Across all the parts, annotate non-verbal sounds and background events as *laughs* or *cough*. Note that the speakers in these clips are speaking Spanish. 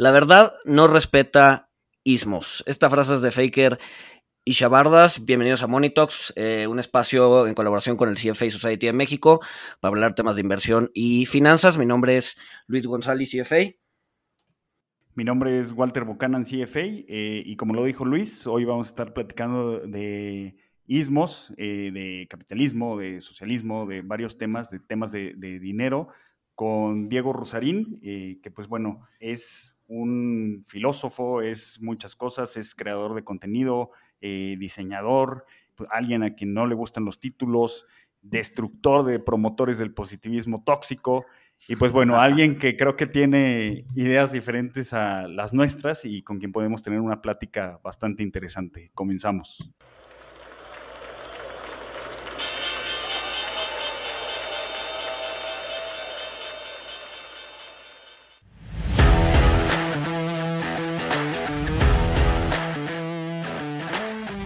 La verdad no respeta ismos. Esta frase es de Faker y Chabardas. Bienvenidos a Monitox, eh, un espacio en colaboración con el CFA Society de México para hablar temas de inversión y finanzas. Mi nombre es Luis González, CFA. Mi nombre es Walter Buchanan, CFA, eh, y como lo dijo Luis, hoy vamos a estar platicando de ismos, eh, de capitalismo, de socialismo, de varios temas, de temas de, dinero, con Diego Rosarín, que pues bueno, es un filósofo, es muchas cosas, es creador de contenido, eh, diseñador, pues, alguien a quien no le gustan los títulos, destructor de promotores del positivismo tóxico. Y pues bueno, alguien que creo que tiene ideas diferentes a las nuestras y con quien podemos tener una plática bastante interesante. Comenzamos.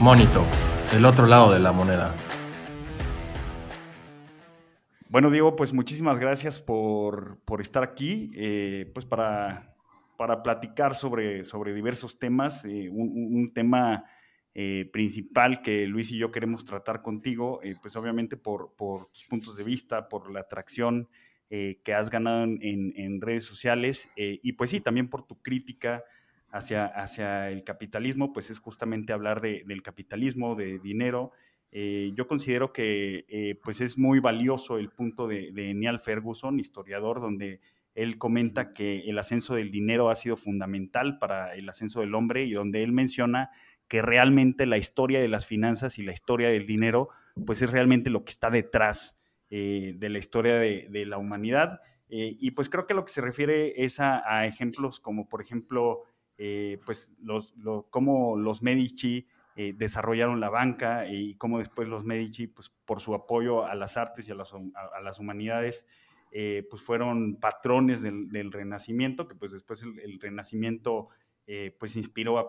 Monito, el otro lado de la moneda. Bueno, Diego, pues muchísimas gracias por, estar aquí, eh, pues para, para, platicar sobre, sobre diversos temas. Eh, un, tema eh, principal que Luis y yo queremos tratar contigo, pues obviamente por, por, tus puntos de vista, por la atracción que has ganado en, en redes sociales y pues sí, también por tu crítica hacia, hacia el capitalismo, pues es justamente hablar de, del capitalismo, de dinero. Eh, yo considero que eh, pues es muy valioso el punto de, de Neal Ferguson, historiador, donde él comenta que el ascenso del dinero ha sido fundamental para el ascenso del hombre y donde él menciona que realmente la historia de las finanzas y la historia del dinero, pues es realmente lo que está detrás eh, de la historia de, la humanidad. y pues creo que lo que se refiere es a ejemplos como, por ejemplo, eh, pues los, cómo los Medici eh, desarrollaron la banca y cómo después los Medici, pues por su apoyo a las artes y a las, a, las humanidades, eh, pues fueron patrones del, Renacimiento, que pues después el, Renacimiento pues inspiró a,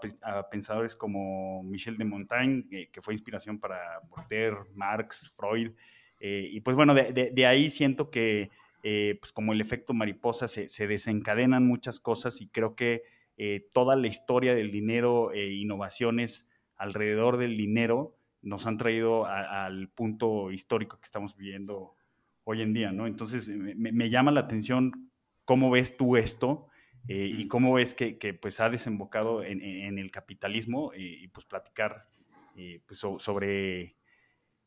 pensadores como Michel de Montaigne, que fue inspiración para Voltaire, Marx, Freud, y pues bueno, de, ahí siento que pues como el efecto mariposa se desencadenan muchas cosas y creo que eh, toda la historia del dinero e innovaciones alrededor del dinero nos han traído al punto histórico que estamos viviendo hoy en día, ¿no? Entonces, me, llama la atención cómo ves tú esto eh, y cómo ves que, pues ha desembocado en, el capitalismo y pues platicar pues, sobre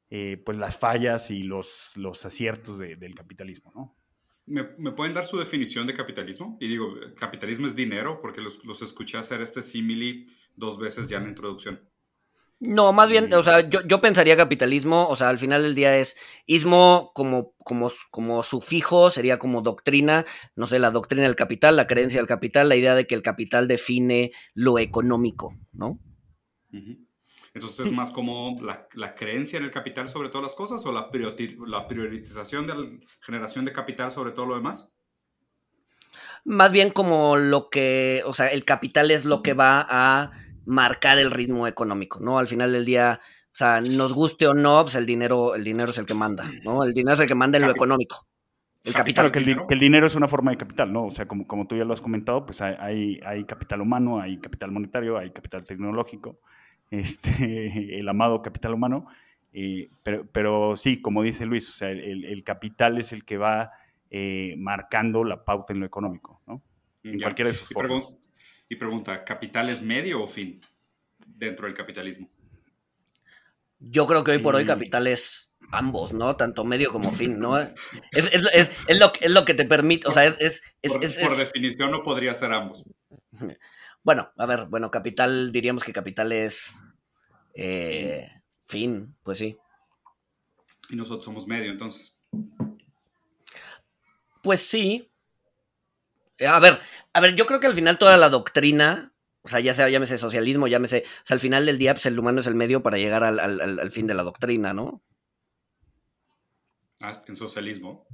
pues las fallas y los, los aciertos del capitalismo, ¿no? ¿Me, pueden dar su definición de capitalismo? Y digo, capitalismo es dinero, porque los, los escuché hacer este símili dos veces ya en la introducción. No, más bien, o sea, yo, yo, pensaría capitalismo, o sea, al final del día es ismo como, como, como sufijo, sería como doctrina, no sé, la doctrina del capital, la creencia del capital, la idea de que el capital define lo económico, ¿no? Entonces es más como la, creencia en el capital sobre todas las cosas o la, la priorización de la generación de capital sobre todo lo demás. Más bien como lo que, o sea, el capital es lo que va a marcar el ritmo económico, ¿no? Al final del día, o sea, nos guste o no, pues el dinero, el dinero es el que manda, ¿no? El dinero es el que manda en lo económico. El capital. que el, dinero es una forma de capital, ¿no? O sea, como, como tú ya lo has comentado, pues hay, hay capital humano, hay capital monetario, hay capital tecnológico este, *laughs* el amado capital humano. Eh, pero, pero, sí, como dice Luis, o sea, el, capital es el que va eh, marcando la pauta en lo económico, ¿no? En cualquiera de sus formas. y pregunta, ¿capital es medio o fin dentro del capitalismo? Yo creo que hoy por hoy capital es ambos, ¿no? Tanto medio como fin, ¿no? Es, es, lo, es lo que te permite, o sea, es... por, por definición no podría ser ambos. *laughs* Bueno, a ver, bueno, capital, diríamos que capital es eh, fin, pues sí. Y nosotros somos medio, entonces. Pues sí. A ver, a ver, yo creo que al final toda la doctrina, o sea, ya sea, llámese socialismo, llámese, o sea, al final del día, pues el humano es el medio para llegar al, al fin de la doctrina, ¿no? Ah, en socialismo.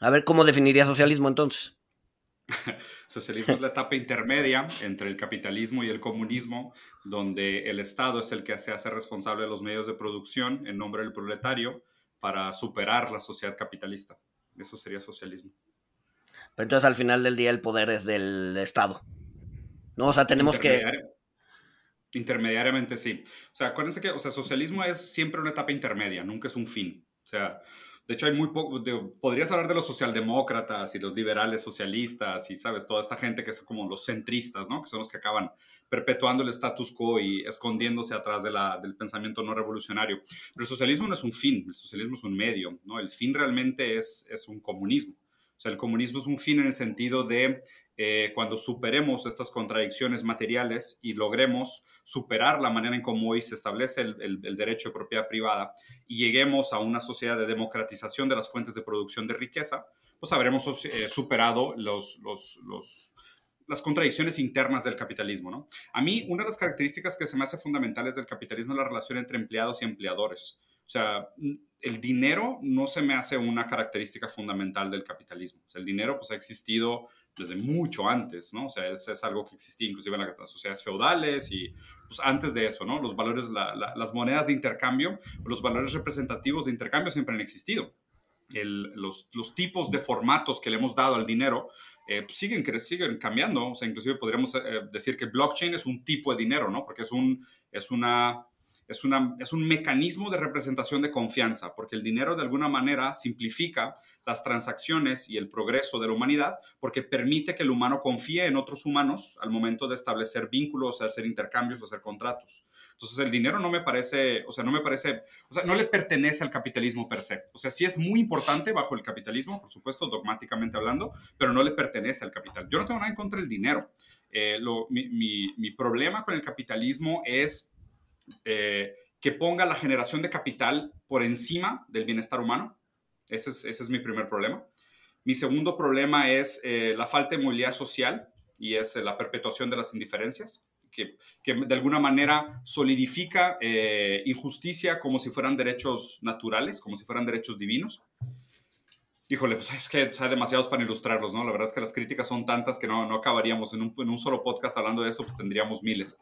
A ver, ¿cómo definiría socialismo entonces? *laughs* Socialismo es la etapa intermedia entre el capitalismo y el comunismo, donde el Estado es el que se hace responsable de los medios de producción en nombre del proletario para superar la sociedad capitalista. Eso sería socialismo. Pero entonces al final del día el poder es del Estado. ¿no? O sea, tenemos que... Intermediariamente sí. O sea, acuérdense que, o sea, socialismo es siempre una etapa intermedia, nunca es un fin. O sea, de hecho hay muy poco, podrías hablar de los socialdemócratas y los liberales socialistas y, sabes, toda esta gente que es como los centristas, ¿no? Que son los que acaban perpetuando el status quo y escondiéndose atrás del pensamiento no revolucionario. Pero el socialismo no es un fin, el socialismo es un medio, ¿no? El fin realmente es, es un comunismo. O sea, el comunismo es un fin en el sentido de eh, cuando superemos estas contradicciones materiales y logremos superar la manera en cómo hoy se establece el, derecho de propiedad privada y lleguemos a una sociedad de democratización de las fuentes de producción de riqueza, pues habremos eh, superado los, las contradicciones internas del capitalismo. ¿no? A mí, una de las características que se me hace fundamentales del capitalismo es la relación entre empleados y empleadores. O sea, el dinero no se me hace una característica fundamental del capitalismo. O sea, el dinero pues, ha existido desde mucho antes, ¿no? O sea, es, es algo que existía inclusive en las sociedades feudales y pues, antes de eso, ¿no? Los valores, las monedas de intercambio, los valores representativos de intercambio siempre han existido. El, los, los, tipos de formatos que le hemos dado al dinero eh, pues, siguen, siguen cambiando. O sea, inclusive podríamos eh, decir que blockchain es un tipo de dinero, ¿no? Porque es, un, es una es, una, es un mecanismo de representación de confianza, porque el dinero de alguna manera simplifica las transacciones y el progreso de la humanidad, porque permite que el humano confíe en otros humanos al momento de establecer vínculos, hacer intercambios, hacer contratos. Entonces el dinero no me parece, o sea, no me parece, o sea, no le pertenece al capitalismo per se. O sea, sí es muy importante bajo el capitalismo, por supuesto, dogmáticamente hablando, pero no le pertenece al capital. Yo no tengo nada en contra del dinero. Eh, mi, mi problema con el capitalismo es eh, que ponga la generación de capital por encima del bienestar humano. Ese es, ese es mi primer problema. Mi segundo problema es eh, la falta de movilidad social y es eh, la perpetuación de las indiferencias, que, que de alguna manera solidifica injusticia como si fueran derechos naturales, como si fueran derechos divinos. Híjole, pues es que hay demasiados para ilustrarlos, ¿no? La verdad es que las críticas son tantas que no, no acabaríamos en un, en un, solo podcast hablando de eso, pues tendríamos miles.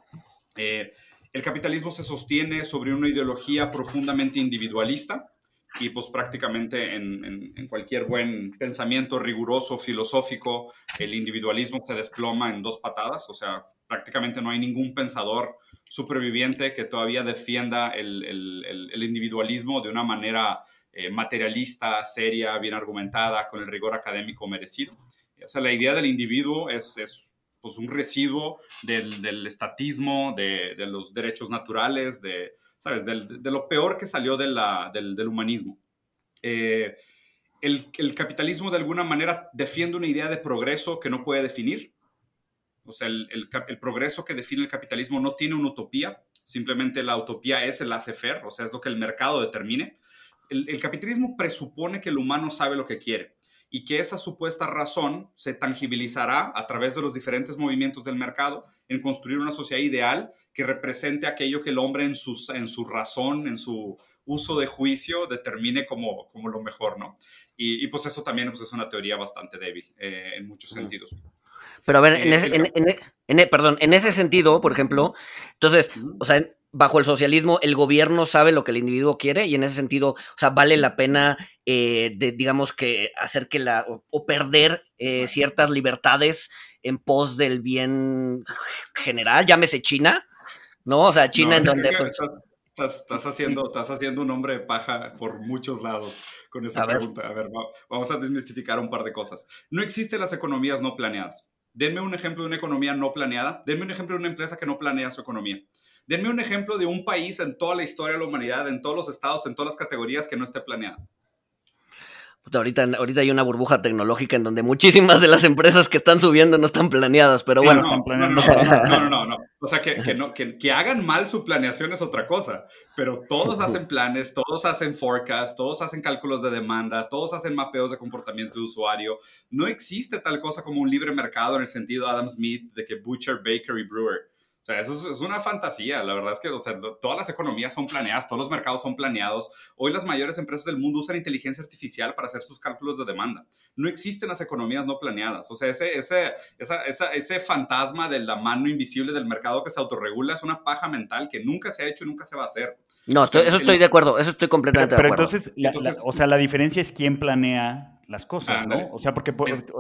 Eh, el capitalismo se sostiene sobre una ideología profundamente individualista y pues prácticamente en, cualquier buen pensamiento riguroso, filosófico, el individualismo se desploma en dos patadas, o sea, prácticamente no hay ningún pensador superviviente que todavía defienda el, individualismo de una manera eh, materialista, seria, bien argumentada, con el rigor académico merecido. O sea, la idea del individuo es, es pues, un residuo del, estatismo, de, los derechos naturales, de, ¿sabes? de lo peor que salió del, humanismo. Eh, el, capitalismo de alguna manera defiende una idea de progreso que no puede definir. O sea, el, progreso que define el capitalismo no tiene una utopía, simplemente la utopía es el laissez o sea, es lo que el mercado determine. el capitalismo presupone que el humano sabe lo que quiere y que esa supuesta razón se tangibilizará a través de los diferentes movimientos del mercado en construir una sociedad ideal que represente aquello que el hombre en, sus, en su razón, en su uso de juicio, determine como, como lo mejor, ¿no? Y, pues eso también pues, es una teoría bastante débil eh, en muchos sentidos. Pero a ver, en, ese, en, e, perdón, en ese sentido, por ejemplo, entonces, o sea, bajo el socialismo el gobierno sabe lo que el individuo quiere y en ese sentido, o sea, vale la pena, eh, de, digamos que hacer que la, o, perder eh, ciertas libertades en pos del bien general, llámese China, ¿no? O sea, China en donde... Pues estás, haciendo, estás haciendo un hombre de paja por muchos lados con esa pregunta. A ver, vamos a desmistificar un par de cosas. No existen las economías no planeadas. Denme un ejemplo de una economía no planeada. Denme un ejemplo de una empresa que no planea su economía. Denme un ejemplo de un país en toda la historia de la humanidad, en todos los estados, en todas las categorías que no esté planeado. Ahorita, ahorita hay una burbuja tecnológica en donde muchísimas de las empresas que están subiendo no están planeadas, pero bueno. No, no, no, no, no, O sea, que, que, que, hagan mal su planeación es otra cosa, pero todos hacen planes, todos hacen forecasts, todos hacen cálculos de demanda, todos hacen mapeos de comportamiento de usuario. No existe tal cosa como un libre mercado en el sentido Adam Smith de que Butcher, Baker y Brewer. O sea, eso es, una fantasía. La verdad es que o sea, todas las economías son planeadas, todos los mercados son planeados. Hoy las mayores empresas del mundo usan inteligencia artificial para hacer sus cálculos de demanda. No existen las economías no planeadas. O sea, ese, ese, esa, ese fantasma de la mano invisible del mercado que se autorregula es una paja mental que nunca se ha hecho y nunca se va a hacer. No, eso estoy de acuerdo, eso estoy completamente de acuerdo. Entonces, entonces, o sea, la diferencia es quién planea las cosas, ¿no? O sea, porque,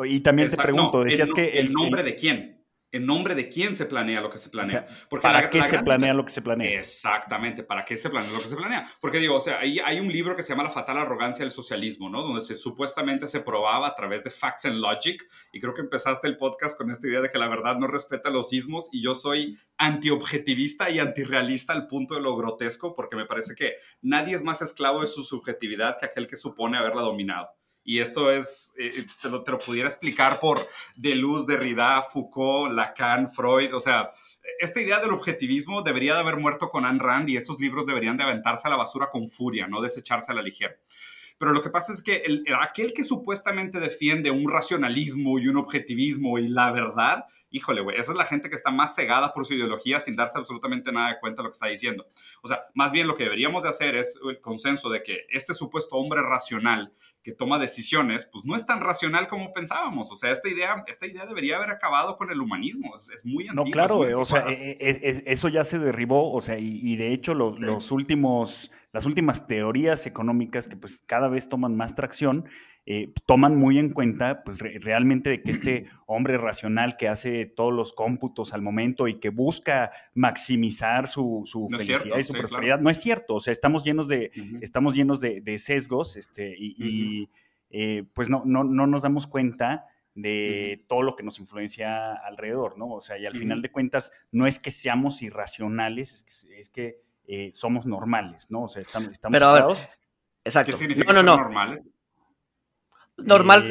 y también te pregunto, decías que... El, nombre de quién? En nombre de quién se planea lo que se planea. Porque ¿Para qué se planea lo que se planea? Exactamente, ¿para qué se planea lo que se planea? Porque digo, o sea, hay, hay un libro que se llama La fatal arrogancia del socialismo, ¿no? Donde se, supuestamente se probaba a través de facts and logic, y creo que empezaste el podcast con esta idea de que la verdad no respeta los sismos, y yo soy antiobjetivista y antirrealista al punto de lo grotesco, porque me parece que nadie es más esclavo de su subjetividad que aquel que supone haberla dominado. Y esto es, eh, eh, te, lo, te, lo, pudiera explicar por Deleuze, Derrida, Foucault, Lacan, Freud, o sea, esta idea del objetivismo debería de haber muerto con Ayn Rand y estos libros deberían de aventarse a la basura con furia, no desecharse a la ligera. Pero lo que pasa es que el, aquel que supuestamente defiende un racionalismo y un objetivismo y la verdad, híjole, güey, esa es la gente que está más cegada por su ideología sin darse absolutamente nada de cuenta de lo que está diciendo. O sea, más bien lo que deberíamos de hacer es el consenso de que este supuesto hombre racional que toma decisiones, pues no es tan racional como pensábamos. O sea, esta idea, esta idea debería haber acabado con el humanismo. Es, muy antiguo. No, claro, o sea, e, e, eso ya se derribó, o sea, y, de hecho los, los últimos, las últimas teorías económicas que pues cada vez toman más tracción, eh, toman muy en cuenta pues, realmente de que este hombre racional que hace todos los cómputos al momento y que busca maximizar su, felicidad y su prosperidad, no es cierto. O sea, estamos llenos de, estamos llenos de, sesgos este, y, eh, pues no, no, no, nos damos cuenta de todo lo que nos influencia alrededor, ¿no? O sea, y al final de cuentas, no es que seamos irracionales, es que, es que eh, somos normales, ¿no? O sea, estamos, estamos Pero, exacto. ¿Qué significa no, no, no. normales? Normal,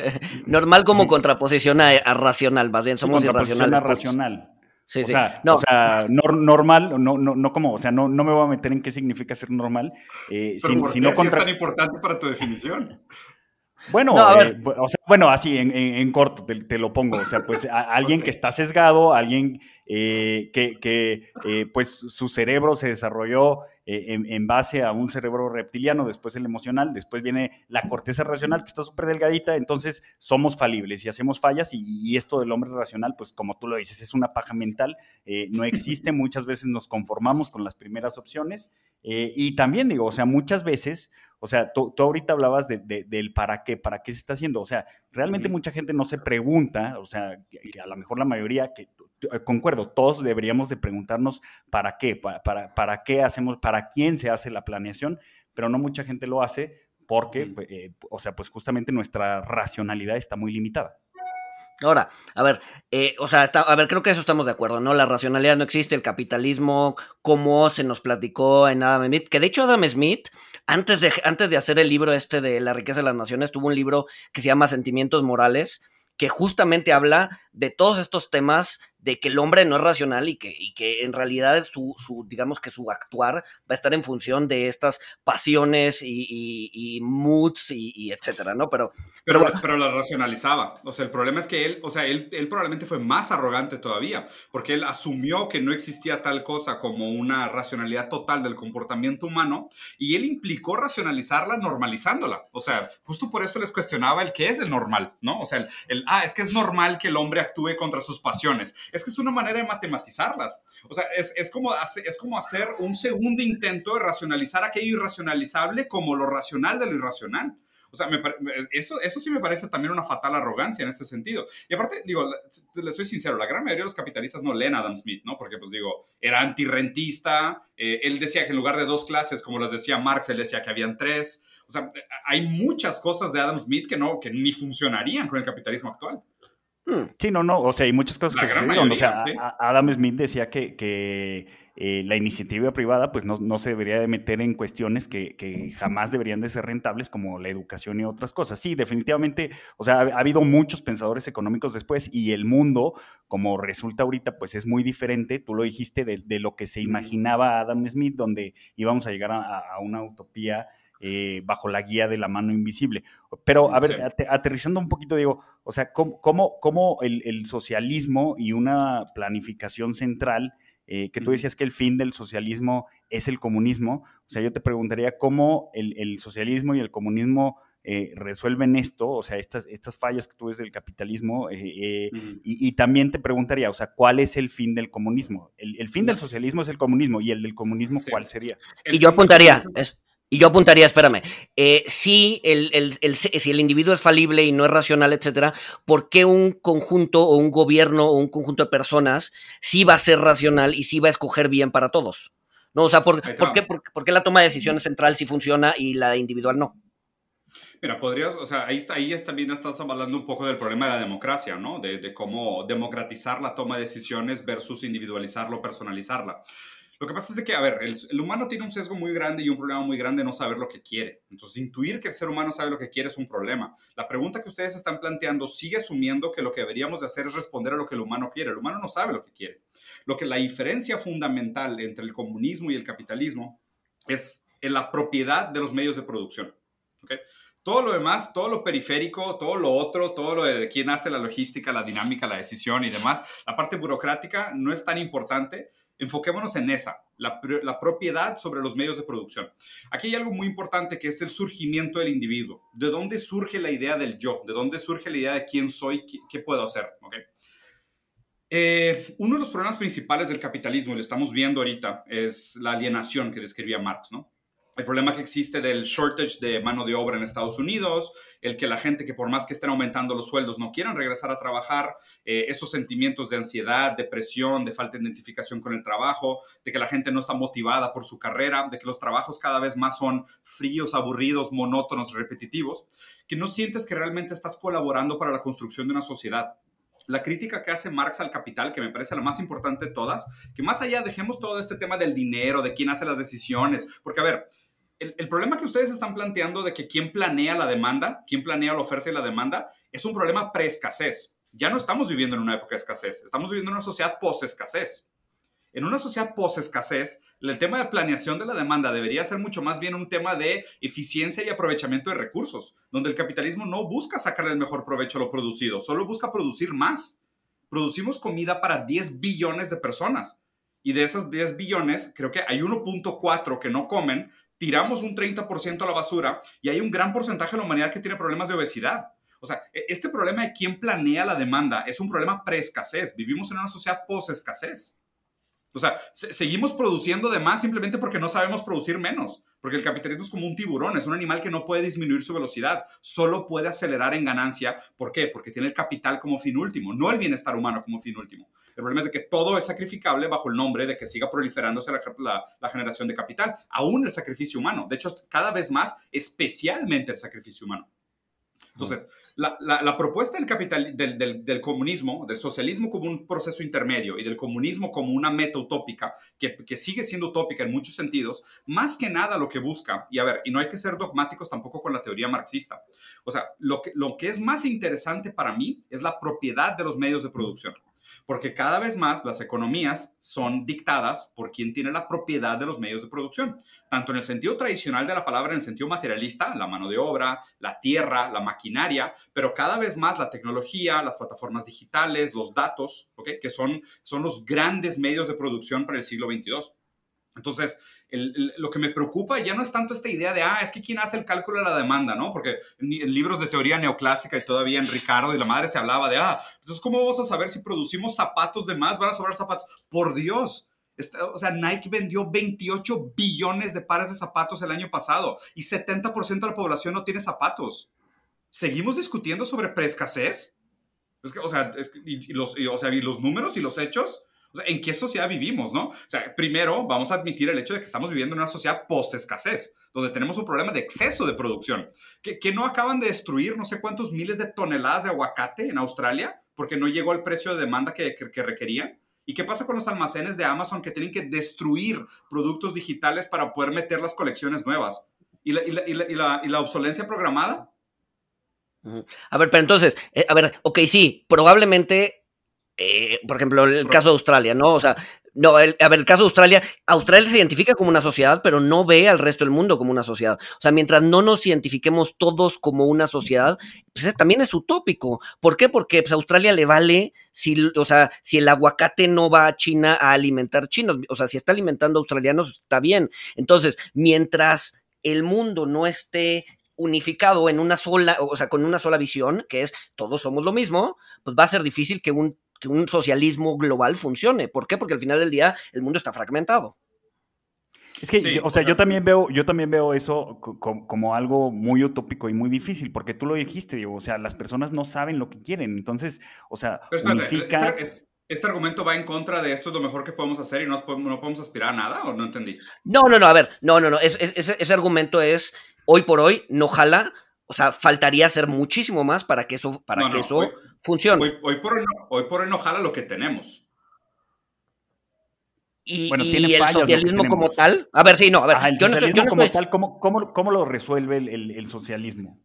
eh, *laughs* normal como contraposición a, racional, más bien somos irracionales. A racional. Sí, o sí. Sea, no. O sea, normal, no, no, no como, o sea, no, no me voy a meter en qué significa ser normal. Eh, ¿Pero por qué contra... es tan importante para tu definición? Bueno, eh, o sea, bueno, así en, en, corto te, lo pongo. O sea, pues alguien que está sesgado, alguien eh, que, que eh, pues su cerebro se desarrolló eh, en, base a un cerebro reptiliano, después el emocional, después viene la corteza racional que está súper delgadita, entonces somos falibles y hacemos fallas y, esto del hombre racional, pues como tú lo dices, es una paja mental, no existe, muchas veces nos conformamos con las primeras opciones y también digo, o sea, muchas veces o sea, tú, ahorita hablabas del para qué, para qué se está haciendo. O sea, realmente mucha gente no se pregunta, o sea, que, a lo mejor la mayoría, que eh, concuerdo, todos deberíamos de preguntarnos para qué, para, para, para, qué hacemos, para quién se hace la planeación, pero no mucha gente lo hace porque, pues, eh, o sea, pues justamente nuestra racionalidad está muy limitada. Ahora, a ver, eh, o sea, a ver, creo que eso estamos de acuerdo, ¿no? La racionalidad no existe, el capitalismo, como se nos platicó en Adam Smith, que de hecho Adam Smith, antes de, antes de hacer el libro este de La riqueza de las naciones, tuvo un libro que se llama Sentimientos Morales, que justamente habla de todos estos temas de que el hombre no es racional y que, y que en realidad su, su, digamos que su actuar va a estar en función de estas pasiones y, y, moods y, etcétera, ¿no? Pero pero, pero, la racionalizaba. O sea, el problema es que él, o sea, él, él probablemente fue más arrogante todavía, porque él asumió que no existía tal cosa como una racionalidad total del comportamiento humano y él implicó racionalizarla normalizándola. O sea, justo por eso les cuestionaba el qué es el normal, ¿no? O sea, el, el ah, es que es normal que el hombre actúe contra sus pasiones es que es una manera de matematizarlas. O sea, es, como, es como hacer un segundo intento de racionalizar aquello irracionalizable como lo racional de lo irracional. O sea, eso, eso sí me parece también una fatal arrogancia en este sentido. Y aparte, digo, le soy sincero, la gran mayoría de los capitalistas no leen a Adam Smith, ¿no? Porque, pues digo, era antirrentista, eh, él decía que en lugar de dos clases, como las decía Marx, él decía que habían tres. O sea, hay muchas cosas de Adam Smith que, no, que ni funcionarían con el capitalismo actual. Sí, no, no, o sea, hay muchas cosas que. O sea, Adam Smith decía que, que eh, la iniciativa privada pues no, no, se debería de meter en cuestiones que, que, jamás deberían de ser rentables como la educación y otras cosas. Sí, definitivamente, o sea, ha, habido muchos pensadores económicos después y el mundo, como resulta ahorita, pues es muy diferente, tú lo dijiste, de, de lo que se imaginaba Adam Smith, donde íbamos a llegar a, a una utopía eh, bajo la guía de la mano invisible. Pero, a ver, aterrizando un poquito, digo, o sea, ¿cómo, cómo, el, socialismo y una planificación central, eh, que tú decías que el fin del socialismo es el comunismo, o sea, yo te preguntaría cómo el, socialismo y el comunismo eh, resuelven esto, o sea, estas, estas fallas que tú ves del capitalismo, y, también te preguntaría, o sea, ¿cuál es el fin del comunismo? El, fin del socialismo es el comunismo, y el del comunismo, ¿cuál sería? y yo apuntaría, es, Y yo apuntaría, espérame, eh, si, el, el, si el individuo es falible y no es racional, etcétera, ¿por qué un conjunto o un gobierno o un conjunto de personas sí va a ser racional y sí va a escoger bien para todos? ¿No? O sea, ¿por, ¿por, qué, por, por qué la toma de decisiones central sí funciona y la individual no? Mira, podrías, o sea, ahí, está, ahí también estás hablando un poco del problema de la democracia, ¿no? De, de, cómo democratizar la toma de decisiones versus individualizarla o personalizarla. Lo que pasa es que, a ver, el, el, humano tiene un sesgo muy grande y un problema muy grande no saber lo que quiere. Entonces, intuir que el ser humano sabe lo que quiere es un problema. La pregunta que ustedes están planteando sigue asumiendo que lo que deberíamos de hacer es responder a lo que el humano quiere. El humano no sabe lo que quiere. Lo que la diferencia fundamental entre el comunismo y el capitalismo es en la propiedad de los medios de producción. ¿okay? Todo lo demás, todo lo periférico, todo lo otro, todo lo de quién hace la logística, la dinámica, la decisión y demás, la parte burocrática no es tan importante Enfoquémonos en esa, la, la, propiedad sobre los medios de producción. Aquí hay algo muy importante que es el surgimiento del individuo. ¿De dónde surge la idea del yo? ¿De dónde surge la idea de quién soy, qué, puedo hacer? ¿Okay? Eh, uno de los problemas principales del capitalismo, y lo estamos viendo ahorita, es la alienación que describía Marx, ¿no? El problema que existe del shortage de mano de obra en Estados Unidos, el que la gente que por más que estén aumentando los sueldos no quieran regresar a trabajar, eh, esos sentimientos de ansiedad, depresión, de falta de identificación con el trabajo, de que la gente no está motivada por su carrera, de que los trabajos cada vez más son fríos, aburridos, monótonos, repetitivos, que no sientes que realmente estás colaborando para la construcción de una sociedad. La crítica que hace Marx al capital, que me parece la más importante de todas, que más allá dejemos todo este tema del dinero, de quién hace las decisiones, porque a ver, el, problema que ustedes están planteando de que quién planea la demanda, quién planea la oferta y la demanda, es un problema pre-escasez. Ya no estamos viviendo en una época de escasez, estamos viviendo en una sociedad post-escasez. En una sociedad post-escasez, el tema de planeación de la demanda debería ser mucho más bien un tema de eficiencia y aprovechamiento de recursos, donde el capitalismo no busca sacarle el mejor provecho a lo producido, solo busca producir más. Producimos comida para 10 billones de personas. Y de esas 10 billones, creo que hay 1.4 que no comen, tiramos un 30% a la basura y hay un gran porcentaje de la humanidad que tiene problemas de obesidad. O sea, e, este problema de quién planea la demanda es un problema pre-escasez. Vivimos en una sociedad post-escasez. O sea, seguimos produciendo de más simplemente porque no sabemos producir menos. Porque el capitalismo es como un tiburón, es un animal que no puede disminuir su velocidad, solo puede acelerar en ganancia. ¿Por qué? Porque tiene el capital como fin último, no el bienestar humano como fin último. El problema es de que todo es sacrificable bajo el nombre de que siga proliferándose la, la, la, generación de capital, aún el sacrificio humano. De hecho, cada vez más, especialmente el sacrificio humano. Entonces, la, la, la propuesta del, capital, del, del, del, comunismo, del socialismo como un proceso intermedio y del comunismo como una meta utópica, que, que, sigue siendo utópica en muchos sentidos, más que nada lo que busca, y a ver, y no hay que ser dogmáticos tampoco con la teoría marxista, o sea, lo que, lo que es más interesante para mí es la propiedad de los medios de producción porque cada vez más las economías son dictadas por quien tiene la propiedad de los medios de producción, tanto en el sentido tradicional de la palabra, en el sentido materialista, la mano de obra, la tierra, la maquinaria, pero cada vez más la tecnología, las plataformas digitales, los datos, ¿okay? que son, son los grandes medios de producción para el siglo XXII. Entonces, lo que me preocupa ya no es tanto esta idea de, ah, es que quién hace el cálculo de la demanda, ¿no? Porque en, libros de teoría neoclásica y todavía en Ricardo y la madre se hablaba de, ah, entonces, ¿cómo vamos a saber si producimos zapatos de más? Van a sobrar zapatos. Por Dios. O sea, Nike vendió 28 billones de pares de zapatos el año pasado y 70% de la población no tiene zapatos. ¿Seguimos discutiendo sobre preescasez? O sea, los números y los hechos ¿en qué sociedad vivimos, no? O sea, primero vamos a admitir el hecho de que estamos viviendo en una sociedad post-escasez, donde tenemos un problema de exceso de producción, que, no acaban de destruir no sé cuántos miles de toneladas de aguacate en Australia porque no llegó al precio de demanda que, que, que requerían. ¿Y qué pasa con los almacenes de Amazon que tienen que destruir productos digitales para poder meter las colecciones nuevas? ¿Y la, y obsolencia programada? A ver, pero entonces, eh, a ver, ok, sí, probablemente eh, por ejemplo, el caso de Australia, ¿no? O sea, no, el, a ver, el caso de Australia, Australia se identifica como una sociedad, pero no ve al resto del mundo como una sociedad. O sea, mientras no nos identifiquemos todos como una sociedad, pues también es utópico. ¿Por qué? Porque pues, a Australia le vale si, o sea, si el aguacate no va a China a alimentar chinos. O sea, si está alimentando australianos, está bien. Entonces, mientras el mundo no esté unificado en una sola, o sea, con una sola visión, que es todos somos lo mismo, pues va a ser difícil que un que un socialismo global funcione. ¿Por qué? Porque al final del día el mundo está fragmentado. Es que, o sea, yo también veo, yo también veo eso como, algo muy utópico y muy difícil, porque tú lo dijiste, digo, o sea, las personas no saben lo que quieren, entonces, o sea, unifica... Este, este, argumento va en contra de esto es lo mejor que podemos hacer y no, no podemos aspirar a nada, ¿o no entendí? No, no, no, a ver, no, no, no, ese argumento es, hoy por hoy, no jala, o sea, faltaría hacer muchísimo más para que eso, para que eso funcione. Hoy, por hoy, hoy por hoy no jala lo que tenemos. Y, el socialismo como tal. A ver, sí, no, a ver. yo no estoy, como tal, ¿cómo, cómo, cómo lo resuelve el, el, socialismo?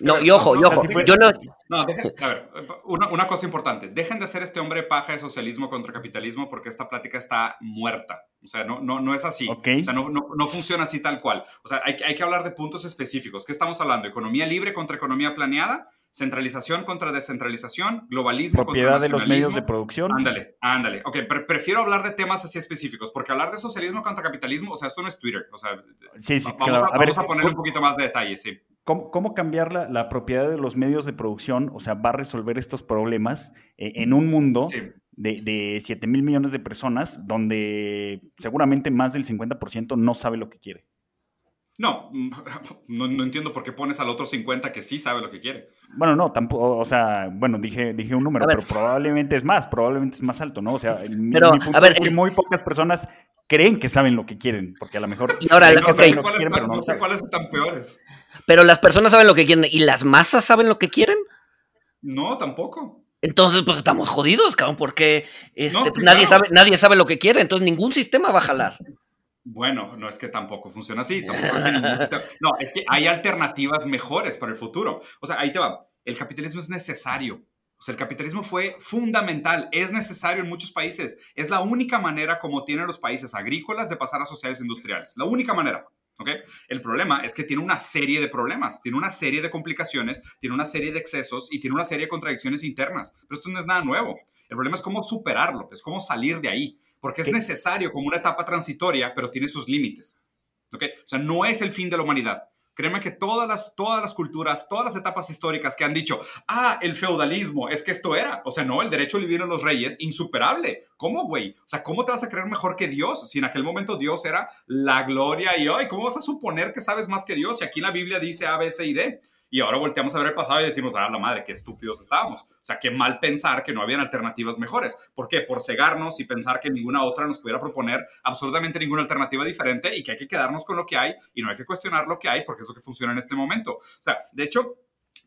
No, y ojo, y ojo, yo no... No, a ver, una, una, cosa importante, dejen de hacer este hombre paja de socialismo contra capitalismo porque esta plática está muerta. O sea, no, no, no es así. O sea, no, no, no, funciona así tal cual. O sea, hay, hay que hablar de puntos específicos. ¿Qué estamos hablando? ¿Economía libre contra economía planeada? Centralización contra descentralización, globalismo Propiedad contra de los medios de producción. Ándale, ándale. Ok, prefiero hablar de temas así específicos, porque hablar de socialismo contra capitalismo, o sea, esto no es Twitter. O sea, sí, sí, vamos, a, a, vamos a ponerle un poquito más de detalle, sí. ¿Cómo, cómo cambiar la, la, propiedad de los medios de producción? O sea, va a resolver estos problemas eh, en un mundo de, de 7 mil millones de personas donde seguramente más del 50% no sabe lo que quiere. No, *laughs* no, no, entiendo por qué pones al otro 50 que sí sabe lo que quiere. Bueno, no, tampoco, o sea, bueno, dije, dije un número, pero probablemente es más, probablemente es más alto, ¿no? O sea, pero, mi, punto a ver, es que muy pocas personas creen que saben lo que quieren, porque a lo mejor... Y ahora, no, sé, cuáles están peores. Pero las personas saben lo que quieren, ¿y las masas saben lo que quieren? No, tampoco. Entonces, pues estamos jodidos, cabrón, porque este, nadie, sabe, nadie sabe lo que quiere, entonces ningún sistema va a jalar. Bueno, no es que tampoco funciona así. *laughs* no, es que hay alternativas mejores para el futuro. O sea, ahí te va. El capitalismo es necesario. O sea, el capitalismo fue fundamental, es necesario en muchos países. Es la única manera como tienen los países agrícolas de pasar a sociedades industriales. La única manera. ¿ok? El problema es que tiene una serie de problemas, tiene una serie de complicaciones, tiene una serie de excesos y tiene una serie de contradicciones internas. Pero esto no es nada nuevo. El problema es cómo superarlo, es cómo salir de ahí porque es necesario como una etapa transitoria, pero tiene sus límites. ¿ok? O sea, no es el fin de la humanidad. Créeme que todas las, todas las culturas, todas las etapas históricas que han dicho, ah, el feudalismo, es que esto era. O sea, no, el derecho a vivir en los reyes, insuperable. ¿Cómo, güey? O sea, ¿cómo te vas a creer mejor que Dios si en aquel momento Dios era la gloria y hoy? ¿Cómo vas a suponer que sabes más que Dios si aquí la Biblia dice A, B, C y D? Y ahora volteamos a ver el pasado y decimos, ah, la madre, qué estúpidos estábamos. O sea, qué mal pensar que no habían alternativas mejores. ¿Por qué? Por cegarnos y pensar que ninguna otra nos pudiera proponer absolutamente ninguna alternativa diferente y que hay que quedarnos con lo que hay y no hay que cuestionar lo que hay porque es lo que funciona en este momento. O sea, de hecho,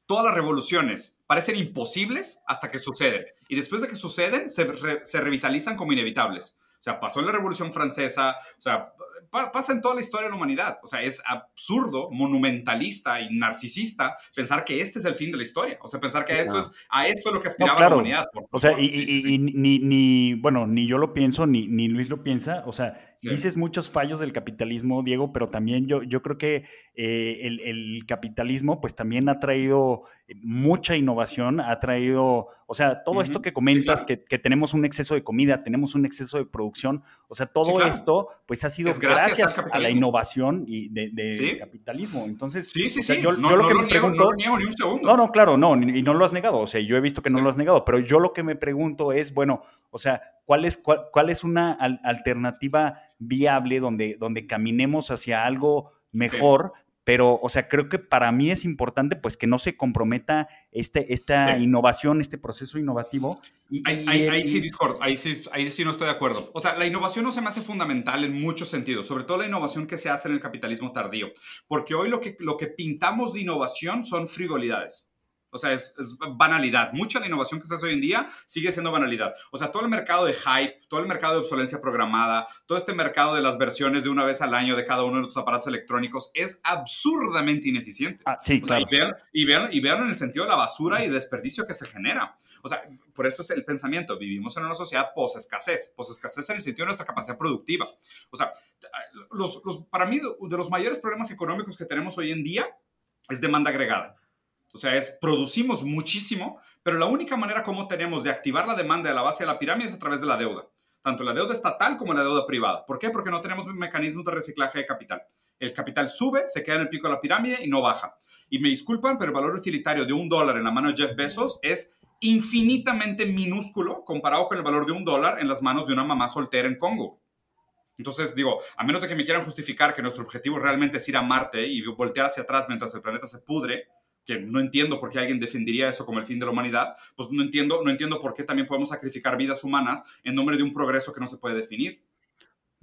todas las revoluciones parecen imposibles hasta que suceden. Y después de que suceden, se, se revitalizan como inevitables. O sea, pasó la Revolución Francesa, o sea, pasa en toda la historia de la humanidad. O sea, es absurdo, monumentalista y narcisista pensar que este es el fin de la historia. O sea, pensar que a esto, a esto es lo que aspiraba la humanidad. o sea, y, ni, ni, bueno, ni yo lo pienso, ni, ni Luis lo piensa. O sea, dices muchos fallos del capitalismo, Diego, pero también yo, yo creo que eh, el, el, capitalismo pues también ha traído mucha innovación, ha traído, o sea, todo esto que comentas, que, que, tenemos un exceso de comida, tenemos un exceso de producción, o sea, todo esto pues ha sido gracias, a la innovación y de, capitalismo. Entonces, sí, sí, sí. yo, lo que me pregunto, no niego ni un segundo. No, no, claro, no, y no lo has negado, o sea, yo he visto que no lo has negado, pero yo lo que me pregunto es, bueno, o sea, ¿cuál es, cuál, es una alternativa viable donde, donde caminemos hacia algo mejor? Pero, o sea, creo que para mí es importante pues que no se comprometa este, esta innovación, este proceso innovativo. Y, ahí, sí Discord, ahí sí, ahí sí no estoy de acuerdo. O sea, la innovación no se me hace fundamental en muchos sentidos, sobre todo la innovación que se hace en el capitalismo tardío, porque hoy lo que, lo que pintamos de innovación son frivolidades. O sea, es, banalidad. Mucha de la innovación que se hace hoy en día sigue siendo banalidad. O sea, todo el mercado de hype, todo el mercado de obsolencia programada, todo este mercado de las versiones de una vez al año de cada uno de los aparatos electrónicos es absurdamente ineficiente. Ah, sí, claro. y, vean, y, vean, en el sentido de la basura y desperdicio que se genera. O sea, por eso es el pensamiento. Vivimos en una sociedad post-escasez. Post-escasez en el sentido de nuestra capacidad productiva. O sea, los, para mí, de los mayores problemas económicos que tenemos hoy en día es demanda agregada. O sea, es producimos muchísimo, pero la única manera como tenemos de activar la demanda de la base de la pirámide es a través de la deuda. Tanto la deuda estatal como la deuda privada. ¿Por qué? Porque no tenemos mecanismos de reciclaje de capital. El capital sube, se queda en el pico de la pirámide y no baja. Y me disculpan, pero el valor utilitario de un dólar en la mano de Jeff Bezos es infinitamente minúsculo comparado con el valor de un dólar en las manos de una mamá soltera en Congo. Entonces, digo, a menos de que me quieran justificar que nuestro objetivo realmente es ir a Marte y voltear hacia atrás mientras el planeta se pudre, que no entiendo por qué alguien defendería eso como el fin de la humanidad, pues no entiendo, no entiendo por qué también podemos sacrificar vidas humanas en nombre de un progreso que no se puede definir.